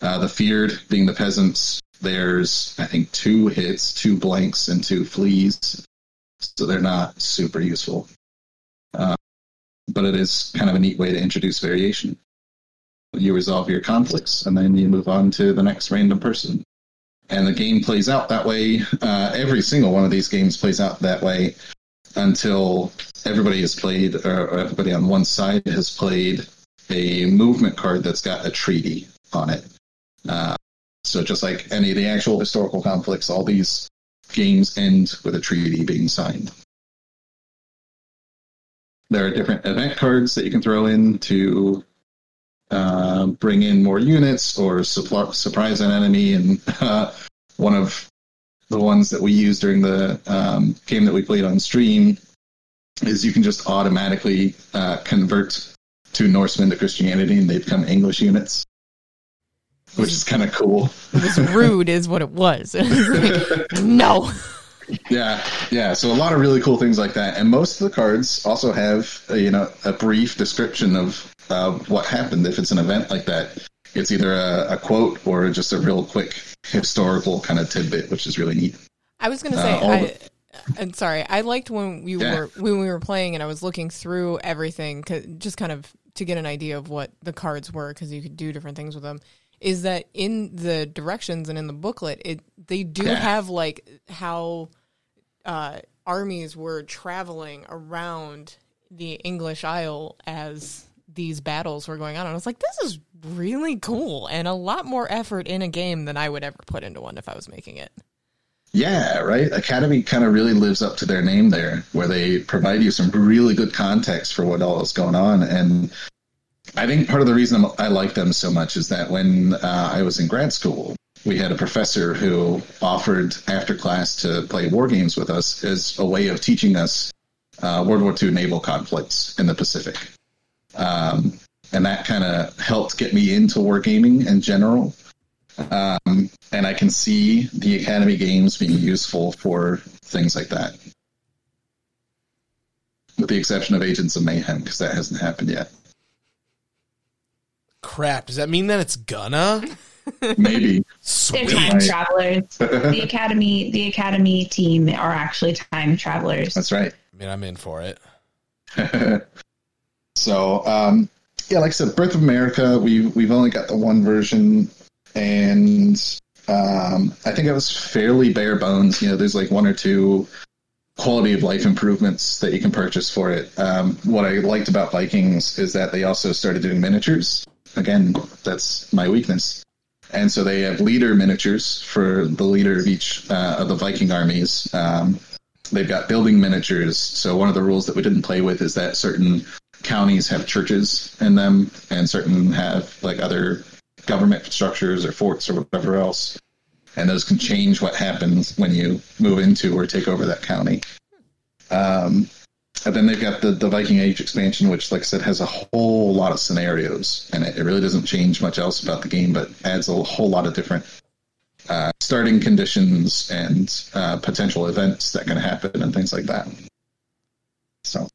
Uh, the feared being the peasants, there's I think two hits, two blanks, and two flees, so they're not super useful. Uh, but it is kind of a neat way to introduce variation. You resolve your conflicts, and then you move on to the next random person. And the game plays out that way. Uh, every single one of these games plays out that way until everybody has played, or everybody on one side has played a movement card that's got a treaty on it. Uh, so just like any of the actual historical conflicts, all these games end with a treaty being signed. There are different event cards that you can throw in to uh, bring in more units or suppl- surprise an enemy. And uh, one of the ones that we used during the um, game that we played on stream is you can just automatically uh, convert to Norsemen to Christianity and they become English units, which is kind of cool. It was rude, is what it was. no. Yeah, yeah. So a lot of really cool things like that, and most of the cards also have a, you know a brief description of uh, what happened. If it's an event like that, it's either a, a, quote or just a real quick historical kind of tidbit, which is really neat. I was going to say, uh, I, the- I'm sorry. I liked when we yeah. were when we were playing, and I was looking through everything, just kind of to get an idea of what the cards were, because you could do different things with them is that in the directions and in the booklet, it they do yeah. have like how uh, armies were traveling around the English Isle as these battles were going on. And I was like, this is really cool and a lot more effort in a game than I would ever put into one if I was making it. Yeah, right. Academy kind of really lives up to their name there, where they provide you some really good context for what all is going on. And I think part of the reason I like them so much is that when uh, I was in grad school, we had a professor who offered after class to play war games with us as a way of teaching us uh, World War II naval conflicts in the Pacific. Um, and that kind of helped get me into wargaming in general. Um, and I can see the Academy games being useful for things like that. With the exception of Agents of Mayhem, because that hasn't happened yet. Crap, does that mean that it's gonna? Maybe. They're time travelers. the academy, the academy team are actually time travelers. That's right. I mean, I'm in for it. so, um, yeah, like I said, Birth of America. We we've only got the one version, and um, I think it was fairly bare bones. You know, there's like one or two quality of life improvements that you can purchase for it. Um, what I liked about Vikings is that they also started doing miniatures. Again, that's my weakness. and so they have leader miniatures for the leader of each uh, of the Viking armies. Um, they've got building miniatures. So one of the rules that we didn't play with is that certain counties have churches in them, and certain have like other government structures or forts or whatever else. And those can change what happens when you move into or take over that county. Um, and then they've got the, the Viking Age expansion, which, like I said, has a whole lot of scenarios, and it, it really doesn't change much else about the game, but adds a whole lot of different uh, starting conditions and uh, potential events that can happen and things like that. So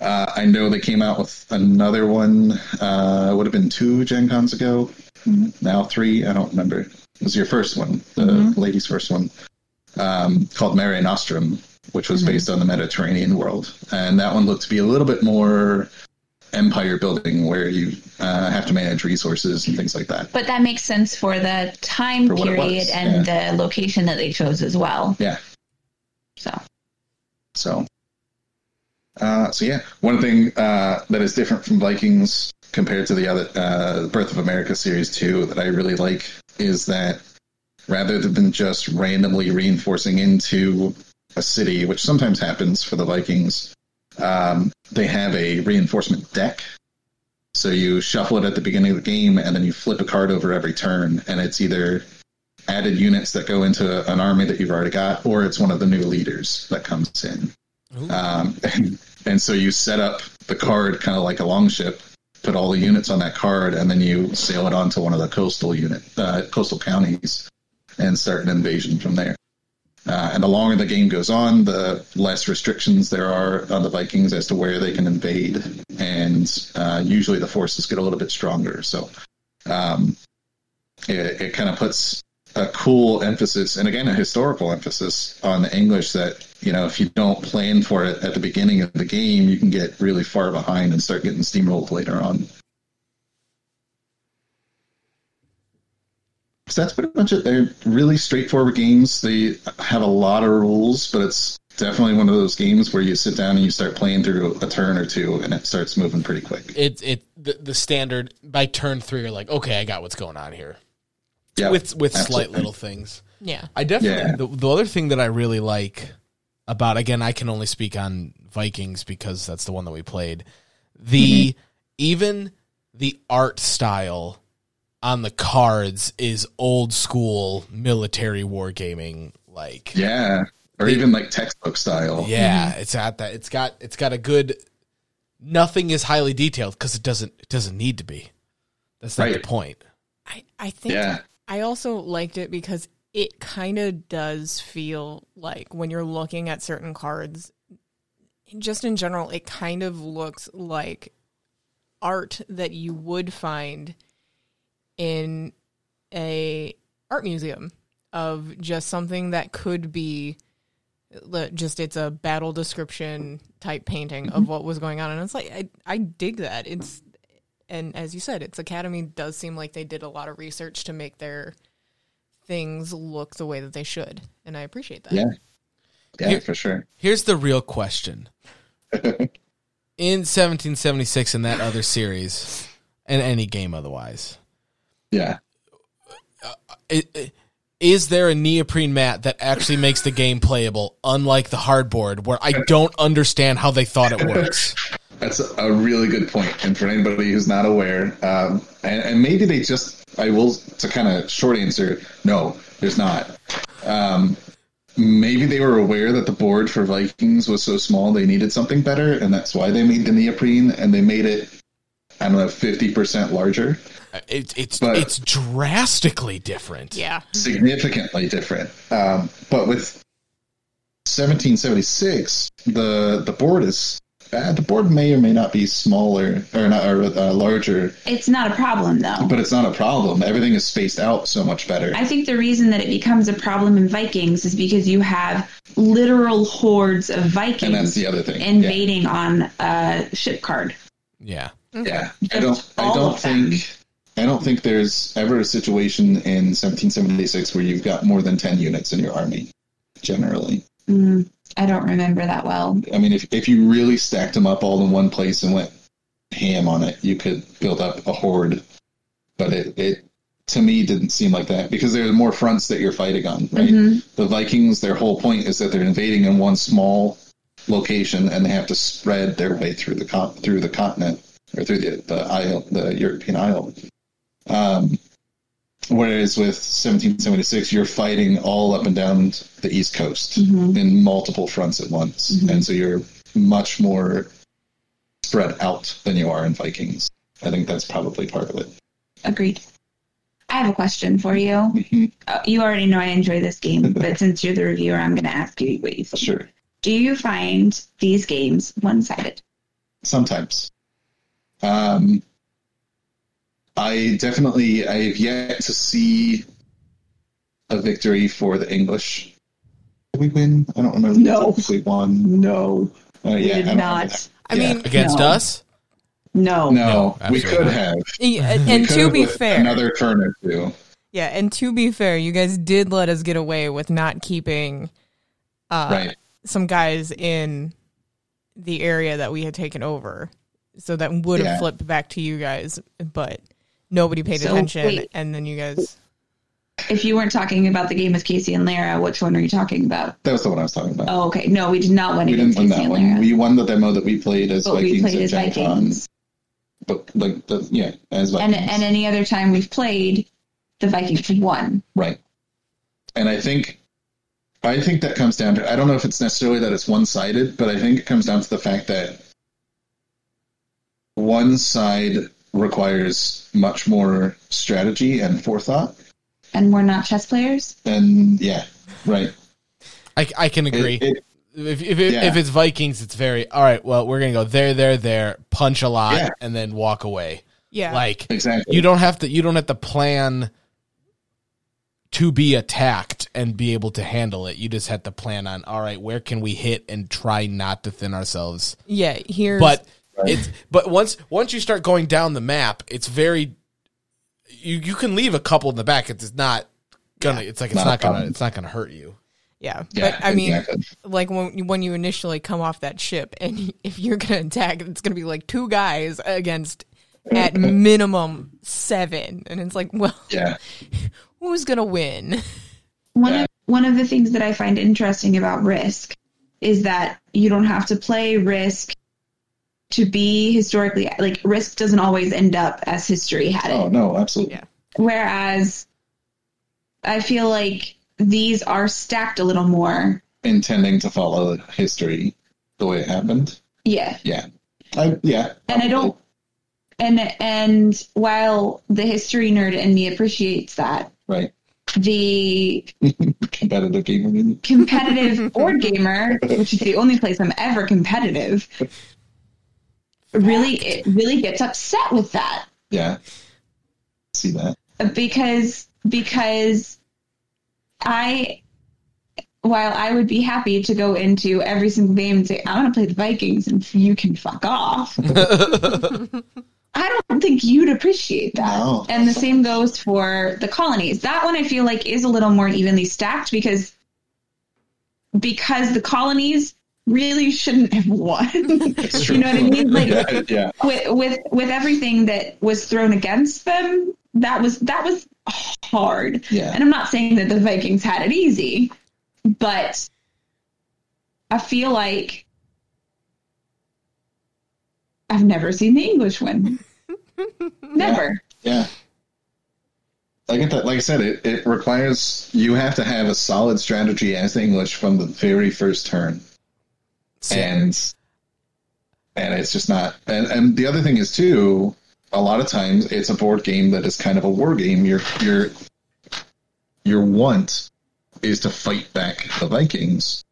uh, I know they came out with another one. Uh, would have been two Gen Cons ago. Now three. I don't remember. It was your first one, the lady's first one, um, called Mare Nostrum, which was based on the Mediterranean world, and that one looked to be a little bit more empire building, where you uh, have to manage resources and things like that. But that makes sense for the time For period was, and the location that they chose as well. Yeah. So So, uh, so yeah, one thing uh, that is different from Vikings compared to the other uh, Birth of America series too that I really like is that rather than just randomly reinforcing into a city, which sometimes happens for the Vikings, um, they have a reinforcement deck. So you shuffle it at the beginning of the game, and then you flip a card over every turn, and it's either added units that go into an army that you've already got, or it's one of the new leaders that comes in. Um, and, and so you set up the card kind of like a longship, put all the units on that card, and then you sail it onto one of the coastal unit, uh, coastal counties, and start an invasion from there. Uh, and the longer the game goes on, the less restrictions there are on the Vikings as to where they can invade, and uh, usually the forces get a little bit stronger. So um, it, it kind of puts a cool emphasis, and again a historical emphasis on the English that you know if you don't plan for it at the beginning of the game, you can get really far behind and start getting steamrolled later on. So that's pretty much it. They're really straightforward games. They have a lot of rules, but it's definitely one of those games where you sit down and you start playing through a turn or two, and it starts moving pretty quick. It it the, the standard by turn three, you're like, okay, I got what's going on here. Yeah, with with slight little things. Yeah. I definitely Yeah. the, the other thing that I really like about again I can only speak on Vikings because that's the one that we played. The mm-hmm. even the art style on the cards is old school military wargaming like Yeah, or even like textbook style. yeah, mm-hmm. it's at that it's got it's got a good nothing is highly detailed because it doesn't it doesn't need to be. That's not the point. I, I think Yeah. I also liked it because it kind of does feel like when you're looking at certain cards, just in general, it kind of looks like art that you would find in a art museum of just something that could be just it's a battle description type painting of mm-hmm. what was going on and it's like I I dig that. It's and as you said, its academy does seem like they did a lot of research to make their things look the way that they should, and I appreciate that. Yeah. Yeah, Here- for sure. Here's the real question. In 1776 in that other series and any game otherwise, Yeah. i- is there a neoprene mat that actually makes the game playable unlike the hardboard where I don't understand how they thought it works? That's a really good point. And for anybody who's not aware, um, and, and maybe they just, I will, to kind of short answer, no, there's not. Um, maybe they were aware that the board for Vikings was so small they needed something better, and that's why they made the neoprene, and they made it, I don't know, 50% larger. It, it's But- it's drastically different. Yeah. significantly different. Um, but with 1776, the the board is uh, the board may or may not be smaller or not or uh, larger, It's not a problem though. but it's not a problem. Everything is spaced out so much better. I think the reason that it becomes a problem in Vikings is because you have literal hordes of Vikings. and that's Vikings the other thing. invading on a ship card. Yeah. Yeah, yeah. I don't. I don't think. I don't think there's ever a situation in 1776 where you've got more than 10 units in your army. Generally, Mm, I don't remember that well. I mean, if if you really stacked them up all in one place and went ham on it, you could build up a horde. But it, it to me didn't seem like that because there are more fronts that you're fighting on, right? The Vikings, their whole point is that they're invading in one small location and they have to spread their way through the con- through the continent or through the the isle, the European isle. Um, whereas with 1776, you're fighting all up and down the East Coast in multiple fronts at once, and so you're much more spread out than you are in Vikings. I think that's probably part of it. Agreed. I have a question for you. Mhm. Uh, you already know I enjoy this game, but since you're the reviewer, I'm going to ask you what you think. Sure. Do you find these games one-sided? Sometimes. Um, I definitely, I've yet to see a victory for the English. Did we win? I don't remember. No. We won. No, Oh, yeah, we I did don't remember not. I Yeah. mean, Against No. us? No. No, No, we could not. have. yeah, We and could to have be fair, another turn or two. yeah, and to be fair, you guys did let us get away with not keeping uh, right. some guys in the area that we had taken over, so that would have Yeah. flipped back to you guys, but nobody paid So, attention, wait. and then you guys. If you weren't talking about the game with Casey and Lara, which one are you talking about? That was the one I was talking about. Oh, okay. No, we did not win we didn't win Casey that one. Lara. We won the demo that we played as but we Vikings played at as Gen Con. But like the yeah, as And, Vikings. and any other time we've played, the Vikings have won. Right. And I think I think that comes down to I don't know if it's necessarily that it's one sided, but I think it comes down to the fact that one side requires much more strategy and forethought. And we're not chess players? And yeah, right. I, I can agree. It- it- if if, it, Yeah. if it's Vikings, it's very all right. Well, we're gonna go there, there, there, punch a lot, Yeah. and then walk away. Yeah, Like exactly. you don't have to. You don't have to plan to be attacked and be able to handle it. You just have to plan on all right. Where can we hit and try not to thin ourselves. yeah. here. But it's but once once you start going down the map, it's very. You you can leave a couple in the back. It's not gonna. It's like it's Not not, gonna. It's not gonna hurt you. yeah, yeah, but I mean, exactly. like when you- when you initially come off that ship and if you're gonna attack it's gonna be like two guys against at mm-hmm. minimum seven and it's like well yeah. who's gonna win One Yeah. of one of the things that I find interesting about Risk is that you don't have to play Risk to be historically like Risk doesn't always end up as history had it. Oh no, absolutely. Yeah. Whereas I feel like these are stacked a little more. Intending to follow history the way it happened. Yeah. Yeah. I yeah. And I don't and and while the history nerd in me appreciates that, right. the Competitive gamer competitive board gamer, which is the only place I'm ever competitive, really it really gets upset with that Yeah. See that. because because I while I would be happy to go into every single game and say I want to play the Vikings and you can fuck off. I don't think you'd appreciate that. No. And the same goes for the colonies. That one I feel like is a little more evenly stacked because because the colonies really shouldn't have won. you know what I mean? Like yeah, yeah. with with with everything that was thrown against them, that was that was hard. Yeah. And I'm not saying that the Vikings had it easy, but I feel like I've never seen the English win. never. Yeah. I get that. Like I said, it, it requires you have to have a solid strategy as English from the very first turn, and and it's just not. And and the other thing is too, a lot of times it's a board game that is kind of a war game. Your your your want is to fight back the Vikings,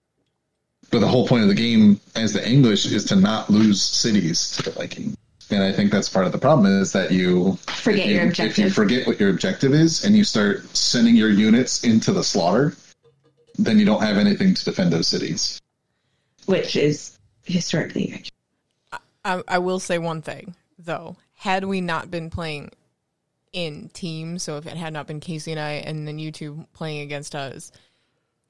but the whole point of the game as the English is to not lose cities to the Vikings. And I think that's part of the problem is that you Forget you, your If you forget what your objective is and you start sending your units into the slaughter, then you don't have anything to defend those cities. Which is historically I, I will say one thing though had we not been playing in teams so if it had not been casey and i and then you two playing against us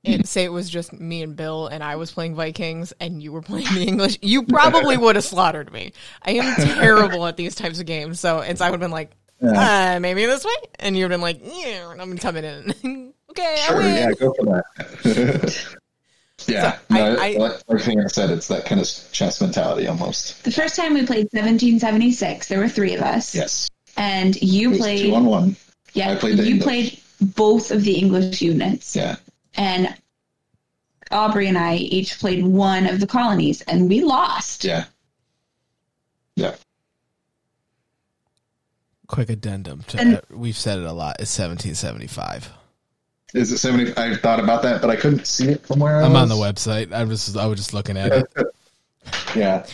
and say it was just me and bill and i was playing vikings and you were playing the english you probably would have slaughtered me i am terrible at these types of games so and so i would have been like uh, maybe this way, and you've been like, yeah, and I'm coming in. okay, I Sure, win. yeah, go for that. yeah, So, I- no, I- like everything I said, it's that kind of chess mentality almost. The first time we played 1776, there were three of us. Yes, And you it was played, two on one. yeah, I played the you English. played both of the English units. Yeah, And Aubrey and I each played one of the colonies, and we lost. yeah, yeah. Quick addendum to And- we've said it a lot. It's 1775. Is it seventy? I thought about that, but I couldn't see it from where I I'm was. on the website. I was I was just looking at it. Yeah,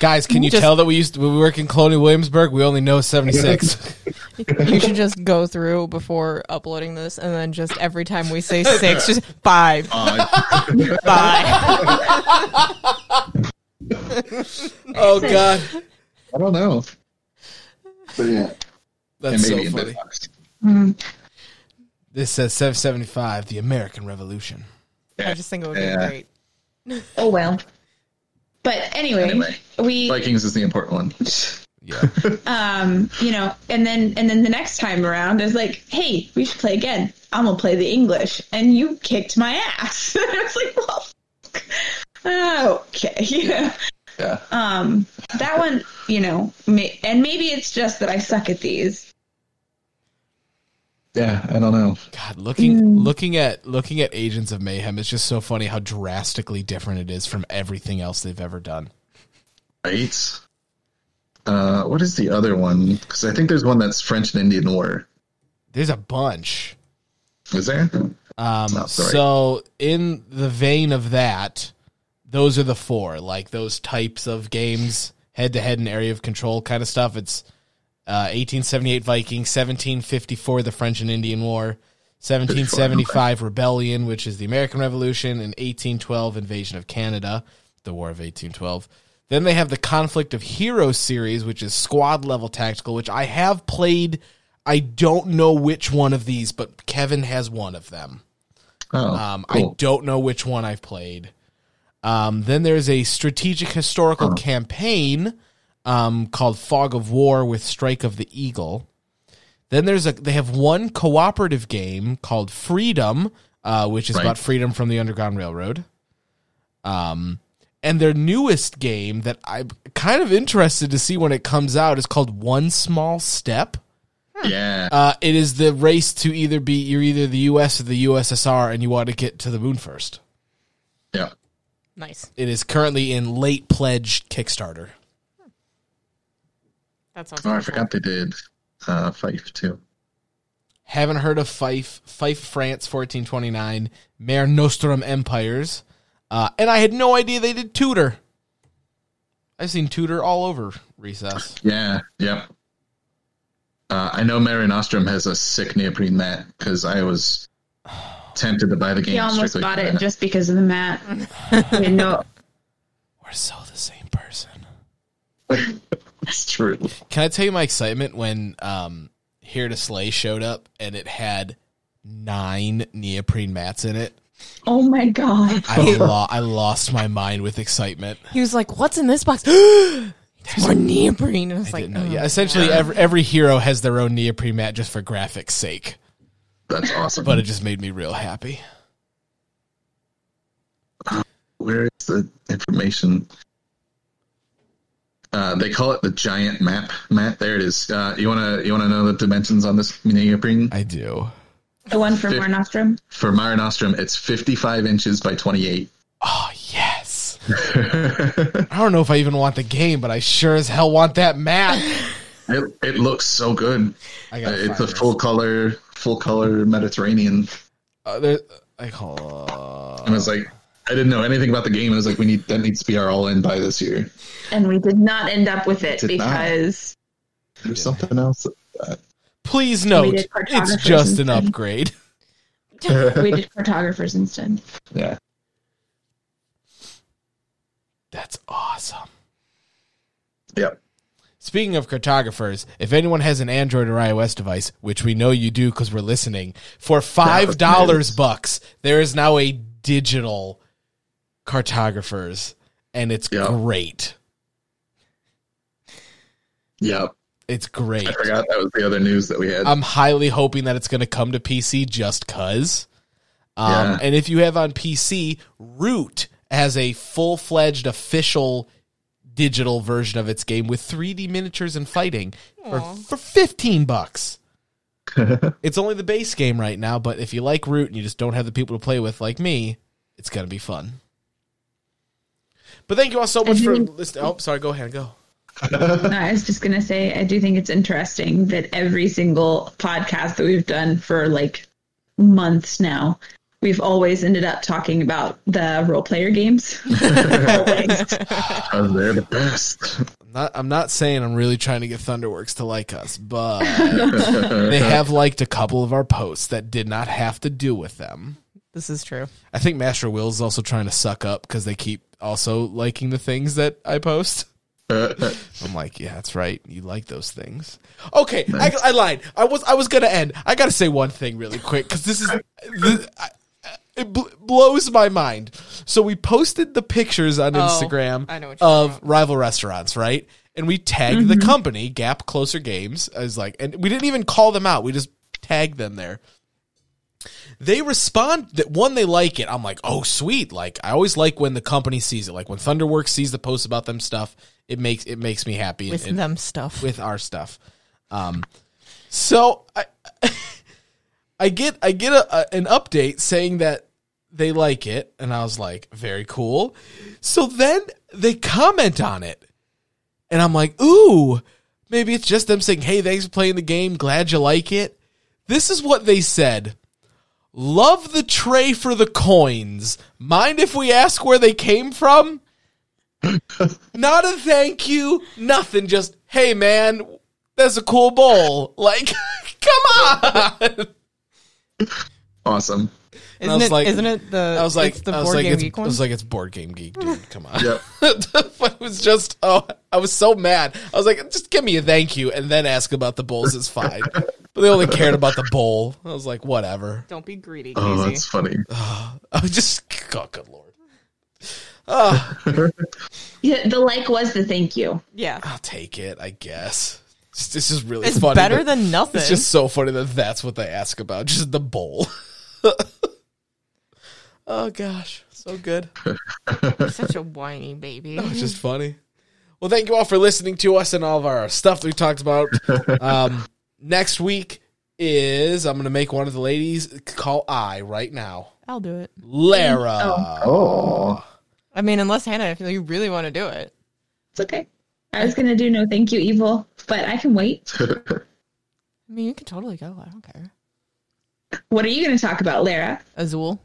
Guys, can you Just- tell that we used to, when we work in Colonial Williamsburg? We only know 76. You should just go through before uploading this, and then just every time we say six, just five, uh, five. oh God, I don't know, but yeah, that's and so maybe in funny. Bitbox. This says 775, the American Revolution. I just think it would be Yeah. great. Oh, well. But anyway, Anyway. we Vikings is the important one. Yeah, um, you know, and then and then the next time around is like, hey, we should play again. I'm gonna play the English, and you kicked my ass. and I was like, well, okay, yeah. Yeah, Um, that one, you know, may, and maybe it's just that I suck at these. Yeah. I don't know. God, looking looking at looking at Agents of Mayhem, it's just so funny how drastically different it is from everything else they've ever done. Right. Uh, what is the other one? Because I think there's one that's French and Indian War. There's a bunch. Is there? Um, Oh, so in the vein of that, those are the four, like those types of games, head to head and area of control kind of stuff. It's uh, 1878 Vikings, 1754 the French and Indian War, 1775 Rebellion, which is the American Revolution, and 1812 Invasion of Canada, the War of 1812. Then they have the Conflict of Heroes series, which is squad level tactical, which I have played. I don't know which one of these, but Kevin has one of them. Oh, Um, I don't know which one I've played. Um, then there's a strategic historical campaign um, called Fog of War with Strike of the Eagle. Then there's a they have one cooperative game called Freedom, uh, which is Right. about freedom from the Underground Railroad. Um, and their newest game that I'm kind of interested to see when it comes out is called One Small Step. yeah. Uh, it is the race to either be you're either the U.S. or the USSR, and you want to get to the moon first. yeah. Nice. It is currently in late pledge Kickstarter. That sounds. Oh, I forgot they did uh, Fief too. Haven't heard of Fief, Fief, France, fourteen twenty nine, Mare Nostrum Empires, uh, and I had no idea they did Tudor. I've seen Tudor all over recess. Yeah. Yep. Uh, I know Mare Nostrum has a sick neoprene mat because I was tempted to buy the game. He almost bought it that. just because of the mat. I. We're so the same person. It's true. Can I tell you my excitement when um, Here to Slay showed up and it had nine neoprene mats in it? Oh my god! I, lo- I lost my mind with excitement. He was like, "What's in this box?" There's more neoprene. And I was I like, didn't "Oh, Yeah, essentially every every hero has their own neoprene mat just for graphics sake. That's awesome. But it just made me real happy. Where is the information? Uh, they call it the giant map. Matt, there it is. Uh, you wanna you wanna know the dimensions on this mini neoprene? I do. The one from Fif- Mare Nostrum. For Mare Nostrum, it's 55 inches by 28. Oh yes. I don't know if I even want the game, but I sure as hell want that map. It, it looks so good. I Uh, it's a full color, full color Mediterranean. Uh, there, I call. And I was like, I didn't know anything about the game. I was like, we need that needs to be our all in buy this year. And we did not end up with it Did not. because There's something else. Please note, it's cartographers just an upgrade. we did cartographers instead. Yeah. That's awesome. Yep. Speaking of cartographers, if anyone has an Android or iOS device, which we know you do because we're listening, for five dollars bucks, there is now a digital cartographers, and it's Yeah. great. Yep. It's great. I forgot that was the other news that we had. I'm highly hoping that it's going to come to PC just cuz. Um, Yeah. And if you have on PC, Root has a full fledged official digital version of its game with 3D miniatures and fighting for, for 15 bucks. it's only the base game right now, but if you like Root and you just don't have the people to play with like me, it's going to be fun. But thank you all so much for think- listening. Oh, sorry. Go ahead. Go. No, I was just gonna say I do think it's interesting that every single podcast that we've done for like months now, we've always ended up talking about the Roll Player games. Always. Because they're the best. I'm not, I'm not saying I'm really trying to get Thunderworks to like us, but they have liked a couple of our posts that did not have to do with them. This is true. I think Master Will is also trying to suck up because they keep also liking the things that I post. I'm like, yeah, that's right. You like those things. Okay, I, I lied. I was I was gonna end. I gotta say one thing really quick because this is this, I, it bl- blows my mind. So we posted the pictures on oh, Instagram Oh, I know what you're of talking rival restaurants, right? And we tagged the mm-hmm. company Gap Closer Games. I was like, and we didn't even call them out. We just tagged them there they respond that one they like it. I'm like oh sweet. Like i always like when the company sees it. Like when thunderworks sees the post about them stuff it makes it makes me happy With and- them stuff. with our stuff. Um so i i get i get a, a, an update saying that they like it and i was like very cool. So then they comment on it and i'm like ooh maybe it's just them saying hey thanks for playing the game. Glad you like it this is what they said Love the tray for the coins. Mind if we ask where they came from? Not a thank you, nothing. Just, hey man, that's a cool bowl. Like, come on. Awesome. And I Isn't was it? like- not it the? I was like, it's the I was board like, game it's, geek I one. was like, it's board game geek, dude. Mm. Come on. Yep. it was just, oh, I was so mad. I was like, just give me a thank you and then ask about the bowls is fine. But they only cared about the bowl. I was like, whatever. Don't be greedy, Oh, Casey. that's funny. I was just, oh, good lord. Oh, yeah, the like was the thank you. yeah, I'll take it, I guess. It's, it's just really it's funny. better that- than nothing. It's just so funny that that's what they ask about, just the bowl. Oh gosh, so good. You're such a whiny baby. It's just funny. Well, thank you all for listening to us and all of our stuff that we talked about. Um, next week is I'm going to make one of the ladies call I right now, I'll do it. Lara. Oh. I mean, unless Hannah, if you really want to do it, It's okay. I was gonna do no thank you evil, but I can wait. I mean, you can totally go. I don't care. What are you gonna talk about, Lara? Azul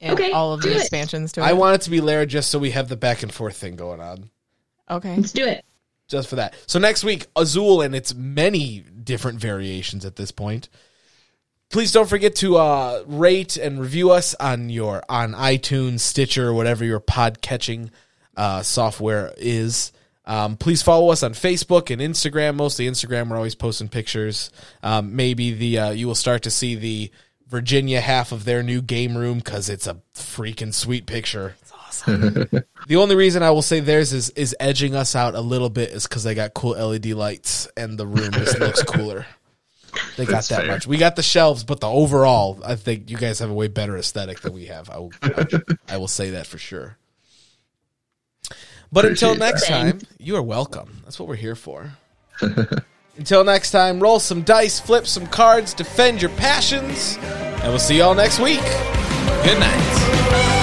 and Okay, all of do the it. expansions to it. I want it to be Lara just so we have the back and forth thing going on. okay. Let's do it. just for that. So next week, Azul and its many different variations at this point. Please don't forget to uh, rate and review us on your on iTunes, Stitcher, whatever your pod catching uh, software is. Um, please follow us on Facebook and Instagram. Mostly Instagram. We're always posting pictures. Um, maybe the uh, you will start to see the Virginia half of their new game room because it's a freaking sweet picture. The only reason I will say theirs is is edging us out a little bit is because they got cool LED lights and the room just looks cooler. They got That's that fair. much. We got the shelves, but the overall, I think you guys have a way better aesthetic than we have. I will, I, I will say that for sure. But until next that. time, you are welcome. That's what we're here for. until next time, roll some dice, flip some cards, defend your passions, and we'll see y'all next week. Good night.